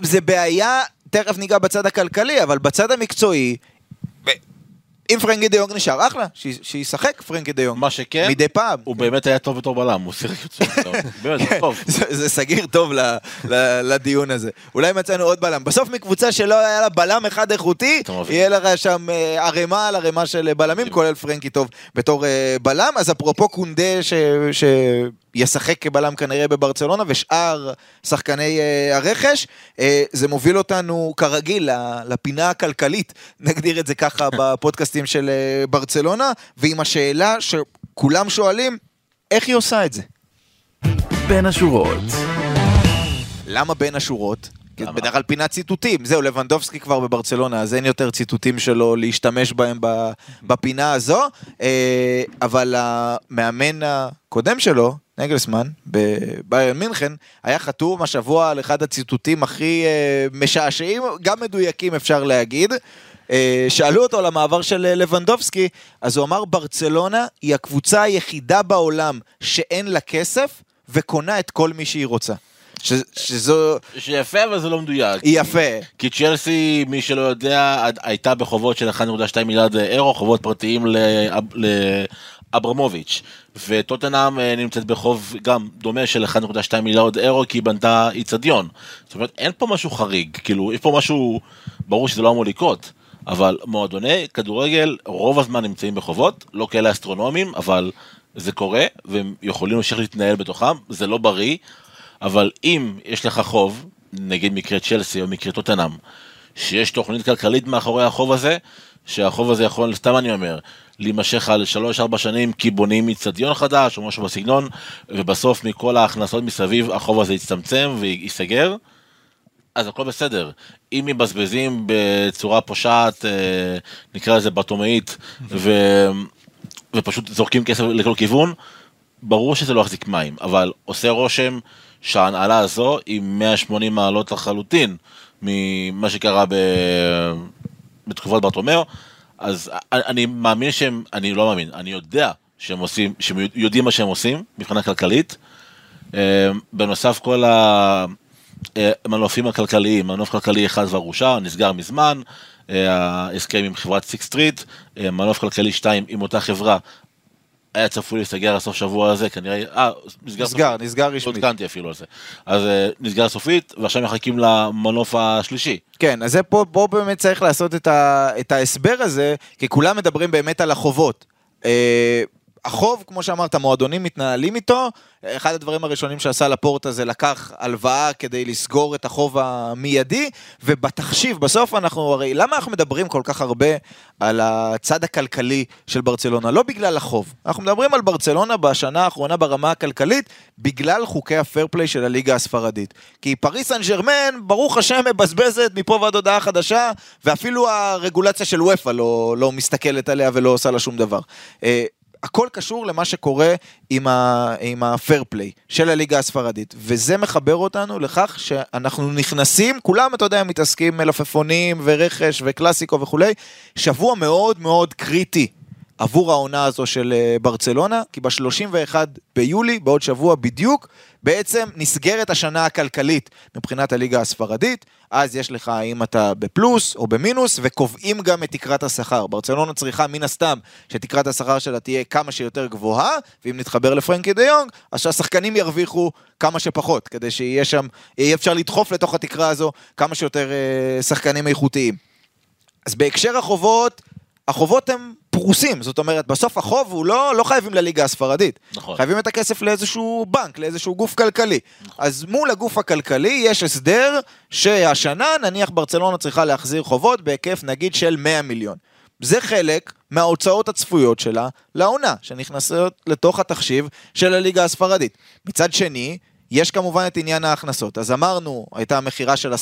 זה בעיה, תכף ניגע בצד הכלכלי, אבל בצד המקצועי, אם פרנקי דיונג נשאר, אחלה, שישחק פרנקי דיונג. מה שכן, מדי פעם. הוא באמת היה טוב בתור בלם, הוא שיחק יוצא טוב, באמת, זה טוב. זה, סגיר טוב לדיון הזה. אולי מצאנו עוד בלם. בסוף מקבוצה שלא היה לה בלם אחד איכותי. יהיה לך שם אה, ערימה על ערימה של בלמים, כולל פרנקי טוב בתור אה, בלם. אז אפרופו קונדה ש... שישחק כבלם כנראה בברצלונה, ושאר שחקני אה, הרכש, אה, זה מוביל אותנו כרגיל לפינה הכלכלית, נגדיר את זה ככה בפודקאסטים של אה, ברצלונה, ועם השאלה שכולם שואלים, איך היא עושה את זה? בין השורות. למה בין השורות? בדרך כלל פינת ציטוטים, זהו, לבנדובסקי כבר בברצלונה, אז אין יותר ציטוטים שלו להשתמש בהם בפינה הזו, אה, אבל המאמן הקודם שלו, נגלסמן, בביירן מינכן, היה חתום השבוע על אחד הציטוטים הכי אה, משעשעים, גם מדויקים אפשר להגיד. אה, שאלו אותו על המעבר של לבנדובסקי, אז הוא אמר, ברצלונה היא הקבוצה היחידה בעולם שאין לה כסף וקונה את כל מי שהיא רוצה. ש, שזו... שיפה אבל זה לא מדויק. היא יפה. כי צ'לסי, מי שלא יודע, הייתה בחובות של 1.2 מיליארד אירו, חובות פרטיים לאב- לאברמוביץ'. וטוטנאם אה, נמצאת בחוב גם דומה של 1.2 מיליארד אירו, כי היא בנתה איצטדיון. זאת אומרת, אין פה משהו חריג, כאילו, יש פה משהו, ברור שזה לא אמור לקרות. אבל מועדוני כדורגל רוב הזמן נמצאים בחובות, לא כאלה אסטרונומיים, אבל זה קורה, והם יכולים להמשיך להתנהל בתוכם, זה לא בריא, אבל אם יש לך חוב, נגיד מקרה צ'לסי או מקרה טוטנאם, שיש תוכנית כלכלית מאחורי החוב הזה, שהחוב הזה יכול, סתם אני אומר, להימשך על 3-4 שנים כי בונים איצטדיון חדש או משהו בסגנון, ובסוף מכל ההכנסות מסביב החוב הזה יצטמצם וייסגר, אז הכל בסדר. אם מבזבזים בצורה פושעת, אה, נקרא לזה בטומאית, ו... ופשוט זורקים כסף לכל כיוון, ברור שזה לא יחזיק מים, אבל עושה רושם שההנהלה הזו היא 180 מעלות לחלוטין ממה שקרה ב... בתקופת ברטומאו, אז אני מאמין שהם, אני לא מאמין, אני יודע שהם עושים, שהם יודעים מה שהם עושים מבחינה כלכלית. אה, בנוסף כל המנופים הכלכליים, מנוף כלכלי אחד כבר נסגר מזמן, אה, ההסכם עם חברת Sixth Street, אה, מנוף כלכלי 2 עם אותה חברה, היה צפוי להסתגר הסוף שבוע הזה, כנראה, אה, נסגר, נסגר, נסגר רשמית. לא עודכנתי אפילו על זה. אז נסגר סופית, ועכשיו מחכים למנוף השלישי. כן, אז זה פה, פה באמת צריך לעשות את, ה, את ההסבר הזה, כי כולם מדברים באמת על החובות. החוב, כמו שאמרת, מועדונים מתנהלים איתו. אחד הדברים הראשונים שעשה לפורטה זה לקח הלוואה כדי לסגור את החוב המיידי, ובתחשיב, בסוף אנחנו הרי, למה אנחנו מדברים כל כך הרבה על הצד הכלכלי של ברצלונה? לא בגלל החוב. אנחנו מדברים על ברצלונה בשנה האחרונה ברמה הכלכלית, בגלל חוקי ה fair play של הליגה הספרדית. כי פריס סן ג'רמן, ברוך השם, מבזבזת מפה ועד הודעה חדשה, ואפילו הרגולציה של אופ"א לא, לא מסתכלת עליה ולא עושה לה שום דבר. הכל קשור למה שקורה עם, ה, עם ה fair play של הליגה הספרדית, וזה מחבר אותנו לכך שאנחנו נכנסים, כולם, אתה יודע, מתעסקים מלפפונים ורכש וקלאסיקו וכולי, שבוע מאוד מאוד קריטי עבור העונה הזו של אה, ברצלונה, כי ב-31 ביולי, בעוד שבוע בדיוק, בעצם נסגרת השנה הכלכלית מבחינת הליגה הספרדית, אז יש לך האם אתה בפלוס או במינוס, וקובעים גם את תקרת השכר. ברצלונה צריכה מן הסתם שתקרת השכר שלה תהיה כמה שיותר גבוהה, ואם נתחבר לפרנקי דה יונג, אז שהשחקנים ירוויחו כמה שפחות, כדי שיהיה שם, יהיה אפשר לדחוף לתוך התקרה הזו כמה שיותר אה, שחקנים איכותיים. אז בהקשר החובות, החובות הם פרוסים, זאת אומרת, בסוף החוב הוא לא, לא חייבים לליגה הספרדית. נכון. חייבים את הכסף לאיזשהו בנק, לאיזשהו גוף כלכלי. נכון. אז מול הגוף הכלכלי יש הסדר שהשנה, נניח ברצלונה צריכה להחזיר חובות בהיקף נגיד של 100 מיליון. זה חלק מההוצאות הצפויות שלה לעונה, שנכנסות לתוך התחשיב של הליגה הספרדית. מצד שני, יש כמובן את עניין ההכנסות. אז אמרנו, הייתה מכירה של 10%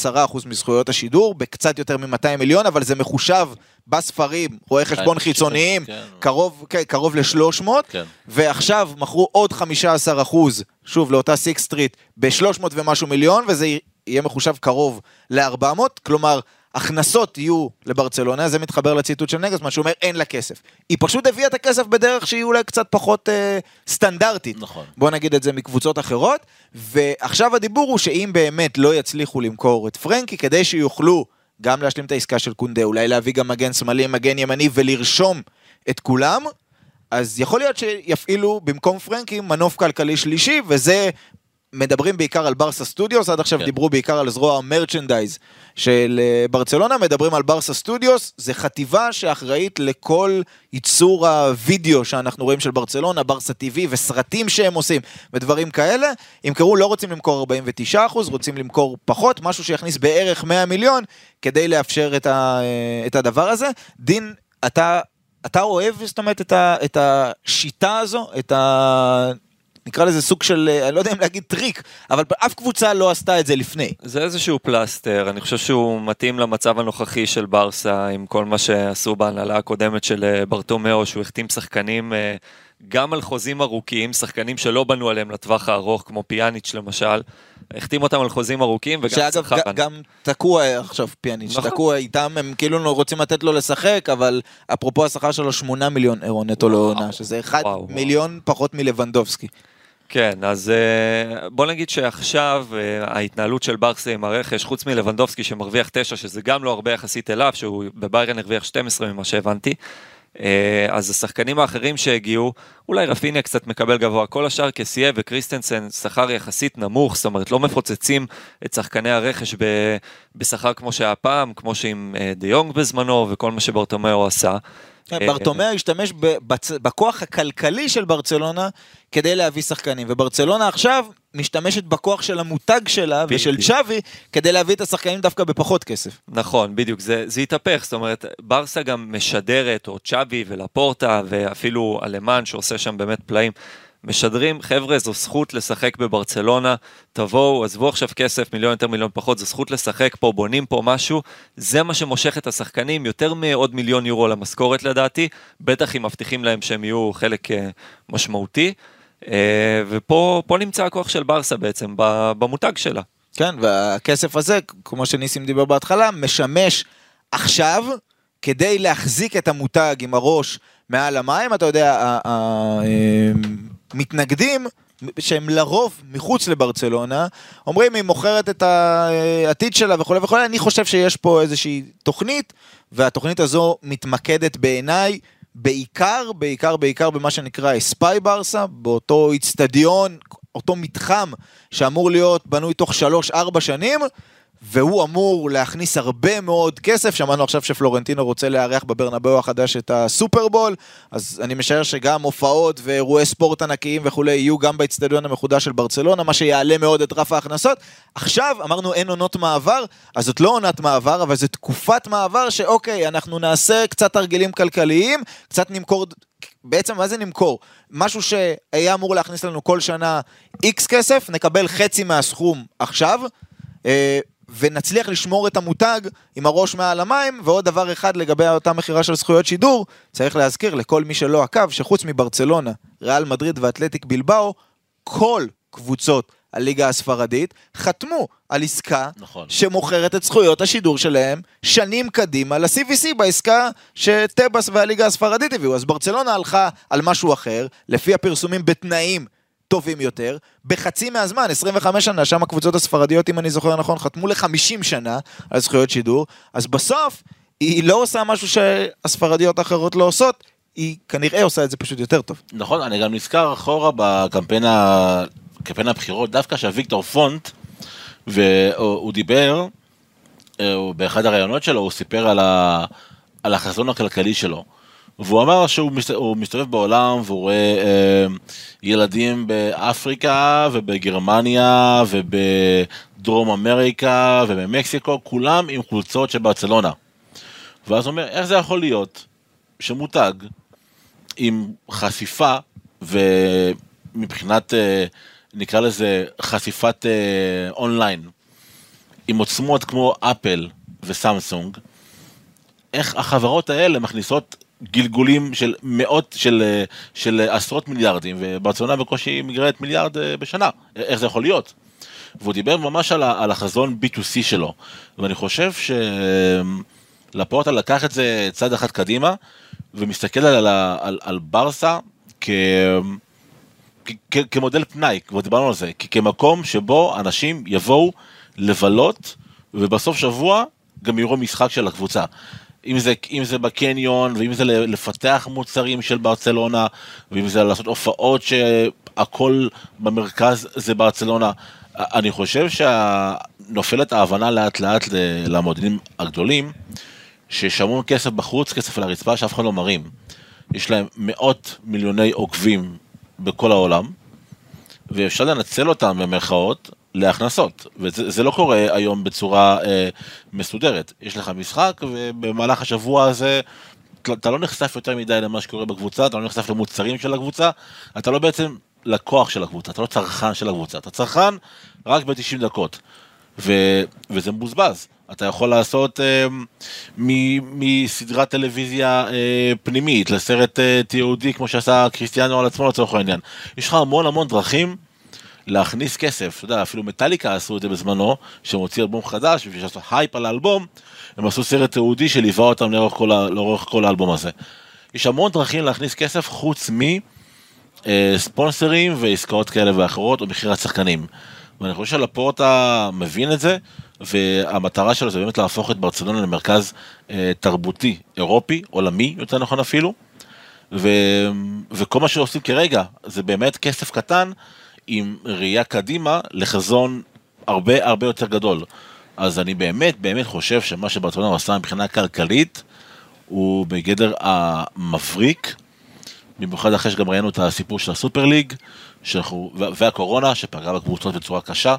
מזכויות השידור, בקצת יותר מ-200 מיליון, אבל זה מחושב בספרים, רואי חשבון חיצוניים, כן. קרוב, כן, קרוב ל-300, כן. ועכשיו מכרו עוד 15%, שוב, לאותה Sixth Street, ב-300 ומשהו מיליון, וזה יהיה מחושב קרוב ל-400, כלומר, הכנסות יהיו לברצלונה, זה מתחבר לציטוט של נגלסמן, שאומר אין לה כסף. היא פשוט הביאה את הכסף בדרך שהיא אולי קצת פחות אה, סטנדרטית. נכון. בוא נגיד את זה מקבוצות אחרות. ועכשיו הדיבור הוא שאם באמת לא יצליחו למכור את פרנקי, כדי שיוכלו גם להשלים את העסקה של קונדה, אולי להביא גם מגן שמאלי, מגן ימני ולרשום את כולם, אז יכול להיות שיפעילו במקום פרנקי מנוף כלכלי שלישי, וזה מדברים בעיקר על ברסה סטודיוס, עד עכשיו כן. דיברו בעיקר על זרוע ה merchandise של אה, ברצלונה, מדברים על ברסה סטודיוס, זה חטיבה שאחראית לכל ייצור הווידאו שאנחנו רואים של ברצלונה, ברסה TV וסרטים שהם עושים ודברים כאלה. ימכרו, לא רוצים למכור 49%, רוצים למכור פחות, משהו שיכניס בערך 100 מיליון כדי לאפשר את, ה, אה, את הדבר הזה. דין, אתה... אתה אוהב, זאת אומרת, את, ה, את השיטה הזו, את ה... נקרא לזה סוג של, אה, אני לא יודע אם להגיד טריק, אבל אף קבוצה לא עשתה את זה לפני. זה איזשהו פלסטר, אני חושב שהוא מתאים למצב הנוכחי של ברסה, עם כל מה שעשו בהנהלה הקודמת של אה, ברטומיאו, שהוא החתים שחקנים אה, גם על חוזים ארוכים, שחקנים שלא בנו עליהם לטווח הארוך, כמו פיאניץ' למשל. החתים אותם על חוזים ארוכים וגם שאגב, שחקן. שאגב, גם תקוע עכשיו פיאניץ', נכון. תקוע איתם, הם כאילו רוצים לתת לו לשחק, אבל אפרופו השכר שלו 8 מיליון אירו נטו לעונה, שזה 1 מיליון וואו. פחות מלבנדובסקי. כן, אז אה, בוא נגיד שעכשיו אה, ההתנהלות של ברסה עם הרכש, חוץ מלבנדובסקי שמרוויח 9, שזה גם לא הרבה יחסית אליו, שהוא בביירן הרוויח 12 ממה שהבנתי, אה, אז השחקנים האחרים שהגיעו, אולי רפיניה קצת מקבל גבוה, כל השאר כסייה וקריסטנסן שכר יחסית נמוך, זאת אומרת לא מפוצצים את שחקני הרכש בשכר כמו שהיה פעם, כמו שעם דה יונג בזמנו וכל מה שברטומיאו עשה. כן, ברטומיאו השתמש בכוח הכלכלי של ברצלונה כדי להביא שחקנים, וברצלונה עכשיו משתמשת בכוח של המותג שלה ושל צ'אבי כדי להביא את השחקנים דווקא בפחות כסף. נכון, בדיוק, זה, זה התהפך, זאת אומרת, ברסה גם משדרת, או צ'אבי ולפורטה, ואפילו אלמן שעושה שם באמת פלאים, משדרים, חבר'ה, זו זכות לשחק בברצלונה, תבואו, עזבו עכשיו כסף, מיליון יותר, מיליון פחות, זו זכות לשחק פה, בונים פה משהו, זה מה שמושך את השחקנים, יותר מעוד מיליון יורו למשכורת לדעתי, בטח אם מבטיחים להם שהם יהיו חלק אה, משמעותי, אה, ופה נמצא הכוח של ברסה בעצם, במותג שלה. כן, והכסף הזה, כמו שניסים דיבר בהתחלה, משמש עכשיו כדי להחזיק את המותג עם הראש מעל המים, אתה יודע, המתנגדים, שהם לרוב מחוץ לברצלונה, אומרים היא מוכרת את העתיד שלה וכולי וכולי, אני חושב שיש פה איזושהי תוכנית, והתוכנית הזו מתמקדת בעיניי בעיקר, בעיקר, בעיקר במה שנקרא אספאי ברסה, באותו איצטדיון, אותו מתחם שאמור להיות בנוי תוך 3-4 שנים, והוא אמור להכניס הרבה מאוד כסף, שמענו עכשיו שפלורנטינו רוצה לארח בברנבאו החדש את הסופרבול, אז אני משער שגם הופעות ואירועי ספורט ענקיים וכולי יהיו גם באצטדיון המחודש של ברצלונה, מה שיעלה מאוד את רף ההכנסות. עכשיו, אמרנו אין עונות מעבר, אז זאת לא עונת מעבר, אבל זו תקופת מעבר שאוקיי, אנחנו נעשה קצת תרגילים כלכליים, קצת נמכור בעצם מה זה נמכור? משהו שהיה אמור להכניס לנו כל שנה איקס כסף, נקבל חצי מהסכום עכשיו, אה, ונצליח לשמור את המותג עם הראש מעל המים, ועוד דבר אחד לגבי אותה מכירה של זכויות שידור, צריך להזכיר לכל מי שלא עקב, שחוץ מברצלונה, ריאל מדריד ואתלטיק בלבאו, כל קבוצות הליגה הספרדית חתמו על עסקה נכון. שמוכרת את זכויות השידור שלהם שנים קדימה ל-CVC בעסקה שטבאס והליגה הספרדית הביאו. אז ברצלונה הלכה על משהו אחר, לפי הפרסומים בתנאים טובים יותר, בחצי מהזמן, 25 שנה, שם הקבוצות הספרדיות, אם אני זוכר נכון, חתמו ל-50 שנה על זכויות שידור, אז בסוף היא לא עושה משהו שהספרדיות האחרות לא עושות, היא כנראה עושה את זה פשוט יותר טוב. נכון, אני גם נזכר אחורה בקמפיין הבחירות, דווקא שהוויקטור פונט, והוא דיבר, אה, באחד הראיונות שלו, הוא סיפר על, ה... על החזון הכלכלי שלו. והוא אמר שהוא מסתובב בעולם והוא רואה אה, ילדים באפריקה ובגרמניה ובדרום אמריקה ובמקסיקו, כולם עם חולצות של ברצלונה. ואז הוא אומר, איך זה יכול להיות שמותג עם חשיפה ומבחינת, אה, נקרא לזה חשיפת אה, אונליין, עם עוצמות כמו אפל וסמסונג, איך החברות האלה מכניסות גלגולים של מאות, של, של עשרות מיליארדים, וברצלונה בקושי מגרדת מיליארד אה, בשנה, איך זה יכול להיות? והוא דיבר ממש על, על החזון B2C שלו, ואני חושב שלפורטה לקח את זה צעד אחד קדימה, ומסתכל על, על, על ברסה כ... כ, כמודל פנאי, כבר דיברנו על זה, כמקום שבו אנשים יבואו לבלות, ובסוף שבוע גם יראו משחק של הקבוצה. אם זה, אם זה בקניון, ואם זה לפתח מוצרים של ברצלונה, ואם זה לעשות הופעות שהכל במרכז זה ברצלונה. אני חושב שנופלת ההבנה לאט לאט למועדונים הגדולים, שיש המון כסף בחוץ, כסף על הרצפה שאף אחד לא מרים. יש להם מאות מיליוני עוקבים בכל העולם, ואפשר לנצל אותם במרכאות להכנסות, וזה לא קורה היום בצורה אה, מסודרת. יש לך משחק, ובמהלך השבוע הזה אתה לא נחשף יותר מדי למה שקורה בקבוצה, אתה לא נחשף למוצרים של הקבוצה, אתה לא בעצם לקוח של הקבוצה, אתה לא צרכן של הקבוצה, אתה צרכן רק ב-90 דקות, ו, וזה מבוזבז. אתה יכול לעשות אה, מסדרת טלוויזיה אה, פנימית לסרט אה, תיעודי כמו שעשה קריסטיאנו על עצמו לצורך העניין. יש לך המון המון דרכים להכניס כסף, אתה יודע, אפילו מטאליקה עשו את זה בזמנו, שהם הוציאו אלבום חדש, בשביל לעשות הייפ על האלבום, הם עשו סרט תיעודי שליווה אותם לאורך כל, לאורך כל האלבום הזה. יש המון דרכים להכניס כסף חוץ מספונסרים אה, ועסקאות כאלה ואחרות, או מכירת שחקנים. ואני חושב שלפורטה מבין את זה, והמטרה שלו זה באמת להפוך את ברצלונה למרכז אה, תרבותי אירופי, עולמי, יותר נכון אפילו. ו... וכל מה שעושים כרגע זה באמת כסף קטן עם ראייה קדימה לחזון הרבה הרבה יותר גדול. אז אני באמת באמת חושב שמה שברצלונה עושה מבחינה כלכלית הוא בגדר המבריק, במיוחד אחרי שגם ראינו את הסיפור של הסופר ליג שאנחנו, והקורונה שפגעה בקבוצות בצורה קשה,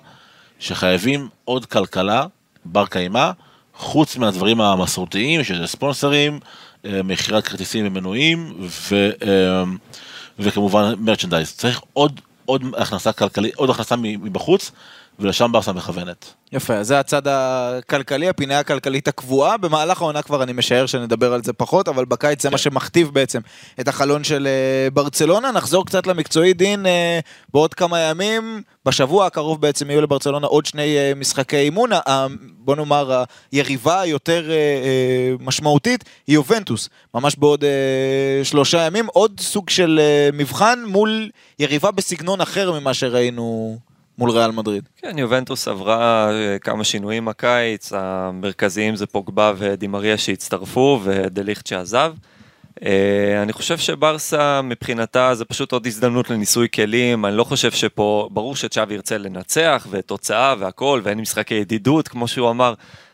שחייבים עוד כלכלה בר קיימא, חוץ מהדברים המסורתיים, שזה ספונסרים, אה, מכירת כרטיסים ומנויים, ו... אה, וכמובן מרצ'נדייז. צריך עוד, עוד הכנסה כלכלית, עוד הכנסה מבחוץ, ולשם ברסה מכוונת. יפה, זה הצד הכלכלי, הפינה הכלכלית הקבועה. במהלך העונה כבר אני משער שנדבר על זה פחות, אבל בקיץ זה כן. מה שמכתיב בעצם את החלון של אה, ברצלונה. נחזור קצת למקצועי דין אה, בעוד כמה ימים. בשבוע הקרוב בעצם יהיו לברצלונה עוד שני אה, משחקי אימון. בוא נאמר, היריבה היותר משמעותית היא יובנטוס. ממש בעוד שלושה ימים. עוד סוג של מבחן מול יריבה בסגנון אחר ממה שראינו מול ריאל מדריד. כן, יובנטוס עברה אה, כמה שינויים הקיץ, המרכזיים זה פוגבה ודימריה שהצטרפו ודליכט שעזב. אה, אני חושב שברסה מבחינתה זה פשוט עוד הזדמנות לניסוי כלים, אני לא חושב שפה, ברור שצ'אבי ירצה לנצח ותוצאה והכל ואין משחקי ידידות כמו שהוא אמר,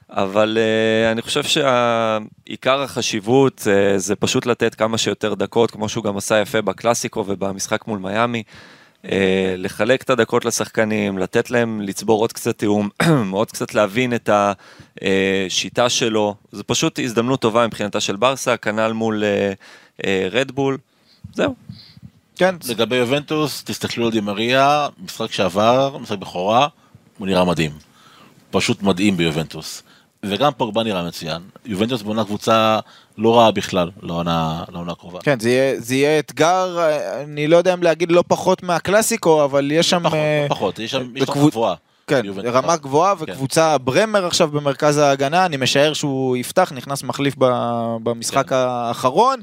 אבל uh, אני חושב שעיקר החשיבות uh, זה פשוט לתת כמה שיותר דקות, כמו שהוא גם עשה יפה בקלאסיקו ובמשחק מול מיאמי. Uh, לחלק את הדקות לשחקנים, לתת להם לצבור עוד קצת תיאום, עוד קצת להבין את השיטה שלו, זה פשוט הזדמנות טובה מבחינתה של ברסה, כנ"ל מול רדבול, זהו. כן, לגבי יובנטוס, תסתכלו על דימריה, משחק שעבר, משחק בכורה, הוא נראה מדהים. פשוט מדהים ביובנטוס. וגם פוגבה נראה מצוין. יובנטוס בונה קבוצה לא רעה בכלל לעונה לעונה הקרובה. כן, זה יהיה, זה יהיה אתגר, אה, אני לא יודע אם להגיד לא פחות מהקלאסיקו, אבל יש שם... פחות, אה, פחות, יש שם יש בקבוצ- גבוהה. כן. רמה גבוהה כן. וקבוצה ברמר עכשיו במרכז ההגנה, אני משער שהוא יפתח, נכנס מחליף ב- במשחק כן. האחרון.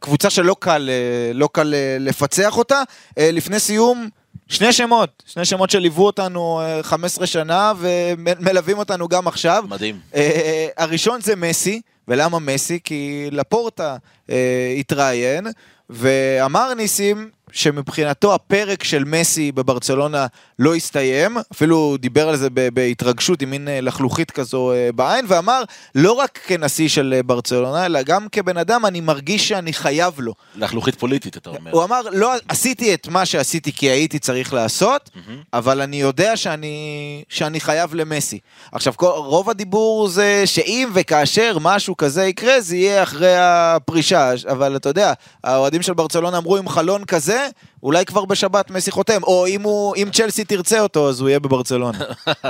קבוצה שלא קל, אה, לא קל אה, לפצח אותה. אה, לפני סיום, שני שמות, שני שמות שליוו אותנו אה, 15 שנה ומלווים אותנו גם עכשיו. מדהים. אה, הראשון זה מסי, ולמה מסי? כי לפורטה אה, התראיין, ואמר ניסים שמבחינתו הפרק של מסי בברצלונה לא הסתיים, אפילו דיבר על זה בהתרגשות עם מין אה, לחלוכית כזו אה, בעין, ואמר לא רק כנשיא של אה, ברצלונה, אלא גם כבן אדם אני מרגיש שאני חייב לו. לחלוכית פוליטית, אתה אומר. הוא אמר, לא, עשיתי את מה שעשיתי כי הייתי צריך לעשות, אבל אני יודע שאני, שאני חייב למסי. עכשיו, כל, רוב הדיבור זה שאם וכאשר משהו כזה יקרה, זה יהיה אחרי הפרישה, אבל אתה יודע, האוהדים של ברצלונה אמרו, עם חלון כזה, אולי כבר בשבת מסי חותם, או אם, הוא, אם צ'לסי תרצה אותו, אז הוא יהיה בברצלונה.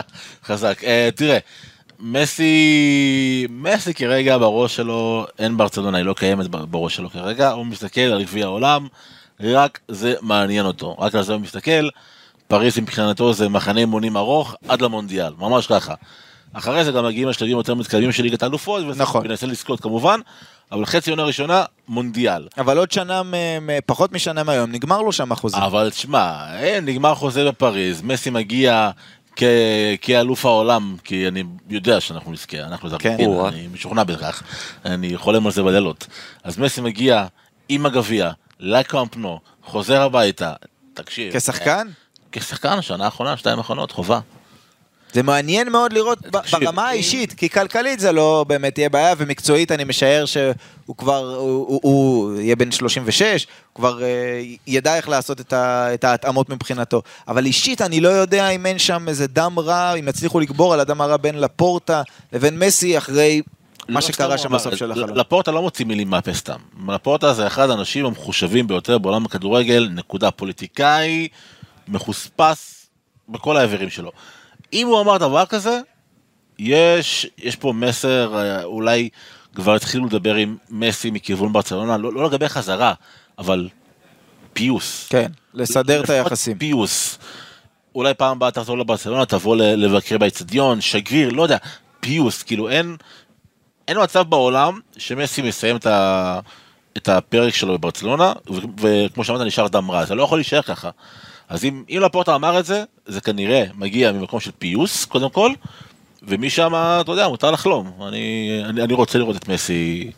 חזק. אה, תראה, מסי, מסי כרגע בראש שלו, אין ברצלונה, היא לא קיימת בראש שלו כרגע, הוא מסתכל על גביע העולם, רק זה מעניין אותו, רק על זה הוא מסתכל. פריז מבחינתו זה מחנה אימונים ארוך עד למונדיאל, ממש ככה. אחרי זה גם מגיעים לשלבים יותר מתקדמים של ליגת האלופות, נכון. וננסה לזכות כמובן, אבל חצי עונה ראשונה, מונדיאל. אבל עוד שנה, פחות משנה מהיום, נגמר לו שם החוזה. אבל תשמע, אין, נגמר חוזה בפריז, מסי מגיע כ- כאלוף העולם, כי אני יודע שאנחנו נזכה, אנחנו זה כן. ארגנטינה. אני משוכנע בכך, אני חולם על זה בלילות. אז מסי מגיע עם הגביע, לקאמפ-נו, חוזר הביתה, תקשיב. כשחקן? כשחקן, שנה האחרונה, שתיים האחרונות, חובה. זה מעניין מאוד לראות תקשיב, ברמה האישית, כי כלכלית זה לא באמת תהיה בעיה, ומקצועית אני משער שהוא כבר, הוא, הוא, הוא יהיה בן 36, הוא כבר אה, ידע איך לעשות את, ה, את ההתאמות מבחינתו. אבל אישית אני לא יודע אם אין שם איזה דם רע, אם יצליחו לגבור על הדם הרע בין לפורטה לבין מסי אחרי מה לא שקרה סתם שם בסוף של החלום. לפורטה לא מוציא מילים מהפה סתם. לפורטה זה אחד האנשים המחושבים ביותר בעולם הכדורגל, נקודה פוליטיקאי, מחוספס בכל האיברים שלו. אם הוא אמר דבר כזה, יש, יש פה מסר, אה, אולי כבר התחילו לדבר עם מסי מכיוון ברצלונה, לא, לא לגבי חזרה, אבל פיוס. כן, לסדר את היחסים. פיוס. אולי פעם הבאה תחזור לברצלונה, תבוא לבקר באצטדיון, שגריר, לא יודע, פיוס, כאילו אין, אין מצב בעולם שמסי מסיים את, ה, את הפרק שלו בברצלונה, ו- וכמו שאמרת, נשאר דם רע, זה לא יכול להישאר ככה. אז אם, אם לפורטה אמר את זה, זה כנראה מגיע ממקום של פיוס, קודם כל, ומשם, אתה יודע, מותר לחלום. אני, אני, אני רוצה לראות את מסי,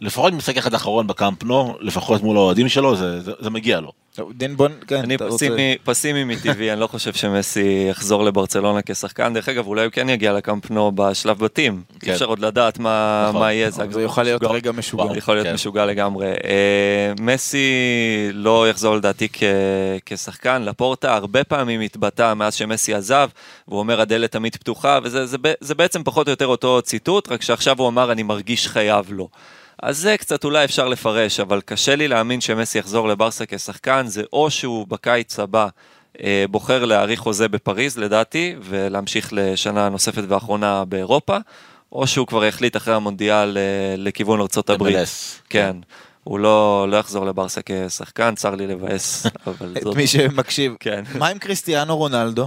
לפחות משחק אחד אחרון בקאמפ-נו, לפחות מול האוהדים שלו, זה, זה, זה מגיע לו. דין בון, כן, אני אתה רוצה- פסימי, פסימי מטבעי, אני לא חושב שמסי יחזור לברצלונה כשחקן. דרך אגב, אולי הוא כן יגיע לקמפנו בשלב בתים. כן. אפשר עוד לדעת מה, נכון. מה יהיה. זה יכול להיות משוגע. רגע משוגע. וואו. יכול להיות כן. משוגע לגמרי. אה, מסי לא יחזור לדעתי כ- כשחקן, לפורטה הרבה פעמים התבטא מאז שמסי עזב, והוא אומר הדלת תמיד פתוחה, וזה זה, ב- זה בעצם פחות או יותר אותו ציטוט, רק שעכשיו הוא אמר אני מרגיש חייב לו. אז זה קצת אולי אפשר לפרש, אבל קשה לי להאמין שמסי יחזור לברסה כשחקן, זה או שהוא בקיץ הבא אה, בוחר להאריך חוזה בפריז לדעתי, ולהמשיך לשנה נוספת ואחרונה באירופה, או שהוא כבר יחליט אחרי המונדיאל אה, לכיוון ארצות הברית. MLS. כן. הוא לא, לא יחזור לברסה כשחקן, צר לי לבאס, אבל את זאת... מי שמקשיב. כן. מה עם קריסטיאנו רונלדו?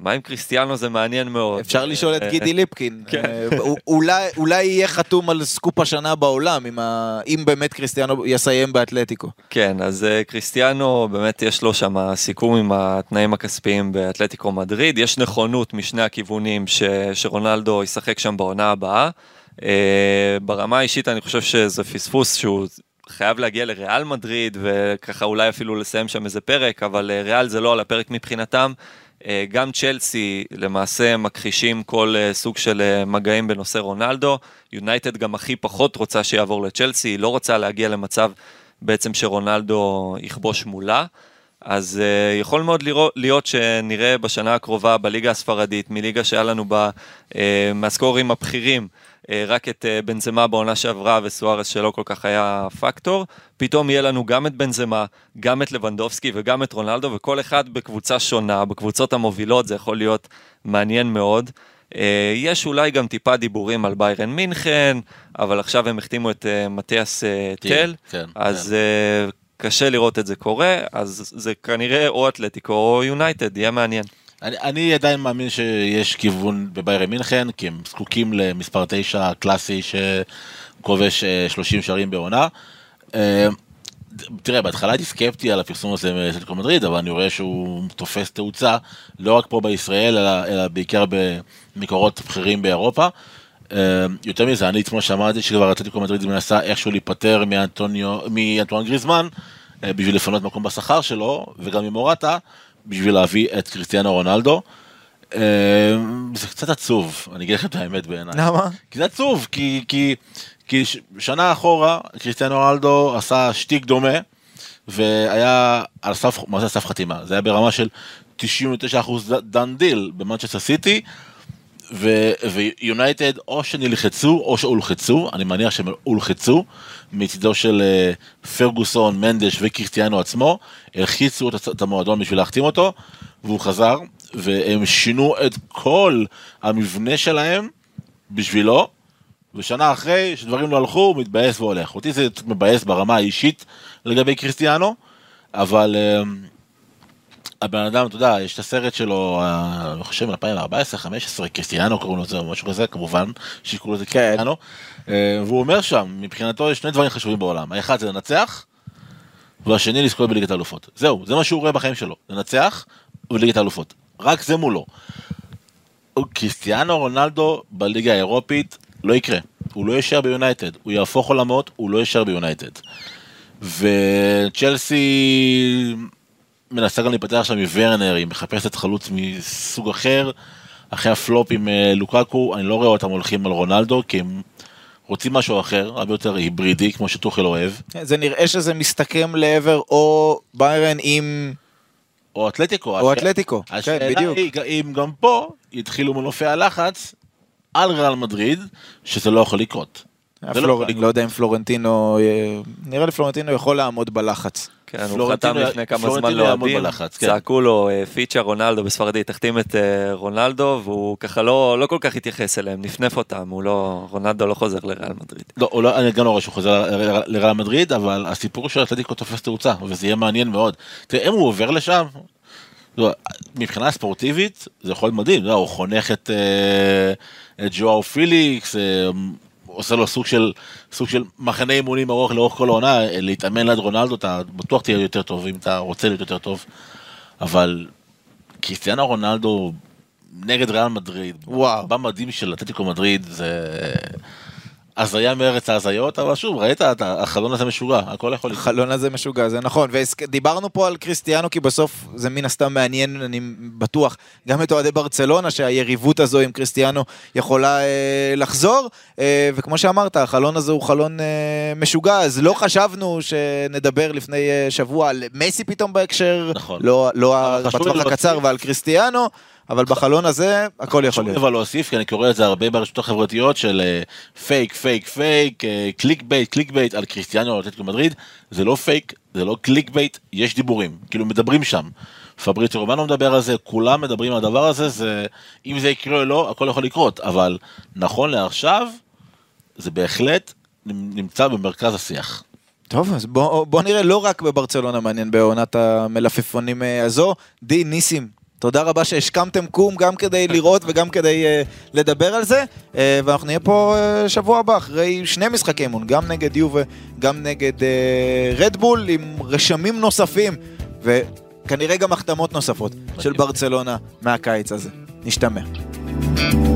מה עם קריסטיאנו זה מעניין מאוד. אפשר לשאול את אה, גידי ליפקין. כן. אה, אולי- יהיה חתום על סקופ השנה בעולם, אם באמת קריסטיאנו יסיים באתלטיקו. כן, אז אה, קריסטיאנו, באמת יש לו שם סיכום עם התנאים הכספיים באתלטיקו מדריד. יש נכונות משני הכיוונים שרונלדו ישחק שם בעונה הבאה. אה, ברמה האישית אני חושב שזה פספוס שהוא חייב להגיע לריאל מדריד, וככה אולי אפילו לסיים שם איזה פרק, אבל אה, ריאל זה לא על הפרק מבחינתם. אה, גם צ'לסי למעשה מכחישים כל אה, סוג של אה, מגעים בנושא רונלדו. יונייטד גם הכי פחות רוצה שיעבור לצ'לסי, היא לא רוצה להגיע למצב בעצם שרונלדו יכבוש מולה. אז יכול מאוד לראות, להיות שנראה בשנה הקרובה בליגה הספרדית, מליגה שהיה לנו בה מהסקורים הבכירים, רק את uh, בנזמה בעונה שעברה וסוארס שלא כל כך היה פקטור, פתאום יהיה לנו גם את בנזמה, גם את לבנדובסקי וגם את רונלדו, וכל אחד בקבוצה שונה, בקבוצות המובילות, זה יכול להיות מעניין מאוד. Uh, יש אולי גם טיפה דיבורים על ביירן מינכן, אבל עכשיו הם החתימו את מתיאס uh, טל, כן, אז uh, קשה לראות את זה קורה, אז זה כנראה או אתלטיקו או יונייטד, יהיה מעניין. אני, אני עדיין מאמין שיש כיוון בביירן מינכן, כי הם זקוקים למספר 9 הקלאסי שכובש אה, 30 שערים בעונה. אה, תראה, בהתחלה הייתי סקפטי על הפרסום הזה מאתלטיקו מדריד, אבל אני רואה שהוא תופס תאוצה, לא רק פה בישראל, אלא, אלא בעיקר במקורות בכירים באירופה. אה, יותר מזה, אני אתמול שמעתי שכבר אתלטיקו מדריד מנסה איכשהו להיפטר מאנטואן גריזמן, אה, בשביל לפנות מקום בשכר שלו, וגם ממורטה, בשביל להביא את קריסטיאנו רונלדו. אה, זה קצת עצוב, אני אגיד לכם את האמת בעיניי. למה? כי זה עצוב, כי, כי, כי שנה אחורה קריסטיאנו רונלדו עשה שטיק דומה, והיה על סף, מה זה סף חתימה? זה היה ברמה של 99% done deal במנצ'סטר סיטי, ויונייטד או שנלחצו או שהולחצו, אני מניח שהם הולחצו מצידו של אה, פרגוסון, מנדש וקריסטיאנו עצמו, הלחיצו את, המועדון בשביל להחתים אותו, והוא חזר, והם שינו את כל המבנה שלהם בשבילו, ושנה אחרי שדברים לא הלכו, הוא מתבאס והולך. אותי זה מבאס ברמה האישית לגבי קריסטיאנו, אבל אה, הבן אדם, אתה יודע, יש את הסרט שלו, אני חושב מ-2014-2015, קריסטיאנו קוראים לזה או משהו כזה, כמובן, שיקראו לזה כן. קריסטיאנו, אה, והוא אומר שם, מבחינתו יש שני דברים חשובים בעולם, האחד זה לנצח, והשני לזכות בליגת האלופות. זהו, זה מה שהוא רואה בחיים שלו, לנצח ובליגת האלופות. רק זה מולו. קריסטיאנו רונלדו בליגה האירופית לא יקרה. הוא לא יישאר ביונייטד, הוא יהפוך עולמות, הוא לא יישאר ביונייטד. וצ'לסי מנסה גם להיפטר עכשיו מוורנר, היא מחפשת חלוץ מסוג אחר. אחרי הפלופ עם אה, לוקאקו, אני לא רואה אותם הולכים על רונלדו, כי הם רוצים משהו אחר, הרבה יותר היברידי, כמו שטוחל אוהב. זה נראה שזה מסתכם לעבר או ביירן עם... או אתלטיקו. או אתלטיקו, כן, השאלה בדיוק. היא אם גם פה יתחילו מנופי הלחץ על ריאל מדריד, שזה לא יכול לקרות. לא אני. לא יודע אם פלורנטינו... אה, נראה לי פלורנטינו יכול לעמוד בלחץ. כן, הוא חתם לפני כמה זמן לאוהדים, כן. צעקו לו אה, פיצ'ה רונלדו בספרדית, תחתים את אה, רונלדו, והוא ככה לא לא כל כך התייחס אליהם, נפנף אותם, הוא לא, רונלדו לא חוזר לריאל מדריד. לא, לא, אני גם לא רואה שהוא חוזר לריאל מדריד, אבל הסיפור של אתלטיקו תופס תאוצה, וזה יהיה מעניין מאוד. תראה, אם הוא עובר לשם, לא, מבחינה ספורטיבית, זה יכול להיות מדהים, לא, הוא חונך את, אה, את ג'ואו פיליקס, עושה לו סוג של, סוג של מחנה אימונים ארוך לאורך כל העונה, להתאמן ליד רונלדו, אתה בטוח תהיה יותר טוב, אם אתה רוצה להיות יותר טוב, אבל קריסטיאנו רונלדו נגד ריאל מדריד, וואו. במדים של אתלטיקו מדריד, זה הזיה מארץ ההזיות, אבל שוב, ראית, החלון הזה משוגע, הכל יכול לקרות. החלון הזה משוגע, זה נכון. ודיברנו פה על קריסטיאנו, כי בסוף זה מן הסתם מעניין, אני בטוח, גם את אוהדי ברצלונה, שהיריבות הזו עם קריסטיאנו יכולה אה, לחזור. אה, וכמו שאמרת, החלון הזה הוא חלון אה, משוגע, אז לא חשבנו שנדבר לפני אה, שבוע על מסי פתאום בהקשר, נכון. לא, לא בטווח הקצר ועל קריסטיאנו. אבל בחלון הזה הכל יכול להיות. אבל להוסיף, כי אני קורא את זה הרבה ברשתות החברתיות של fake, fake, fake, clickbait, clickbait על קריסטיאנו או אתלטיקו מדריד, זה לא פייק, זה לא clickbait, יש דיבורים, כאילו מדברים שם. פבריציו רומנו מדבר על זה, כולם מדברים על הדבר הזה, זה, אם זה יקרה או לא, הכל יכול לקרות, אבל נכון לעכשיו, זה בהחלט נמצא במרכז השיח. טוב, אז בוא, בוא נראה לא רק בברצלונה מעניין בעונת המלפפונים אה, הזו. די ניסים, תודה רבה שהשכמתם קום גם כדי לראות וגם כדי uh, לדבר על זה. Uh, ואנחנו נהיה פה uh, שבוע הבא אחרי שני משחקי אימון, גם נגד יובה, גם נגד רדבול, עם רשמים נוספים, וכנראה גם החתמות נוספות של ברצלונה מהקיץ הזה. נשתמע. thank you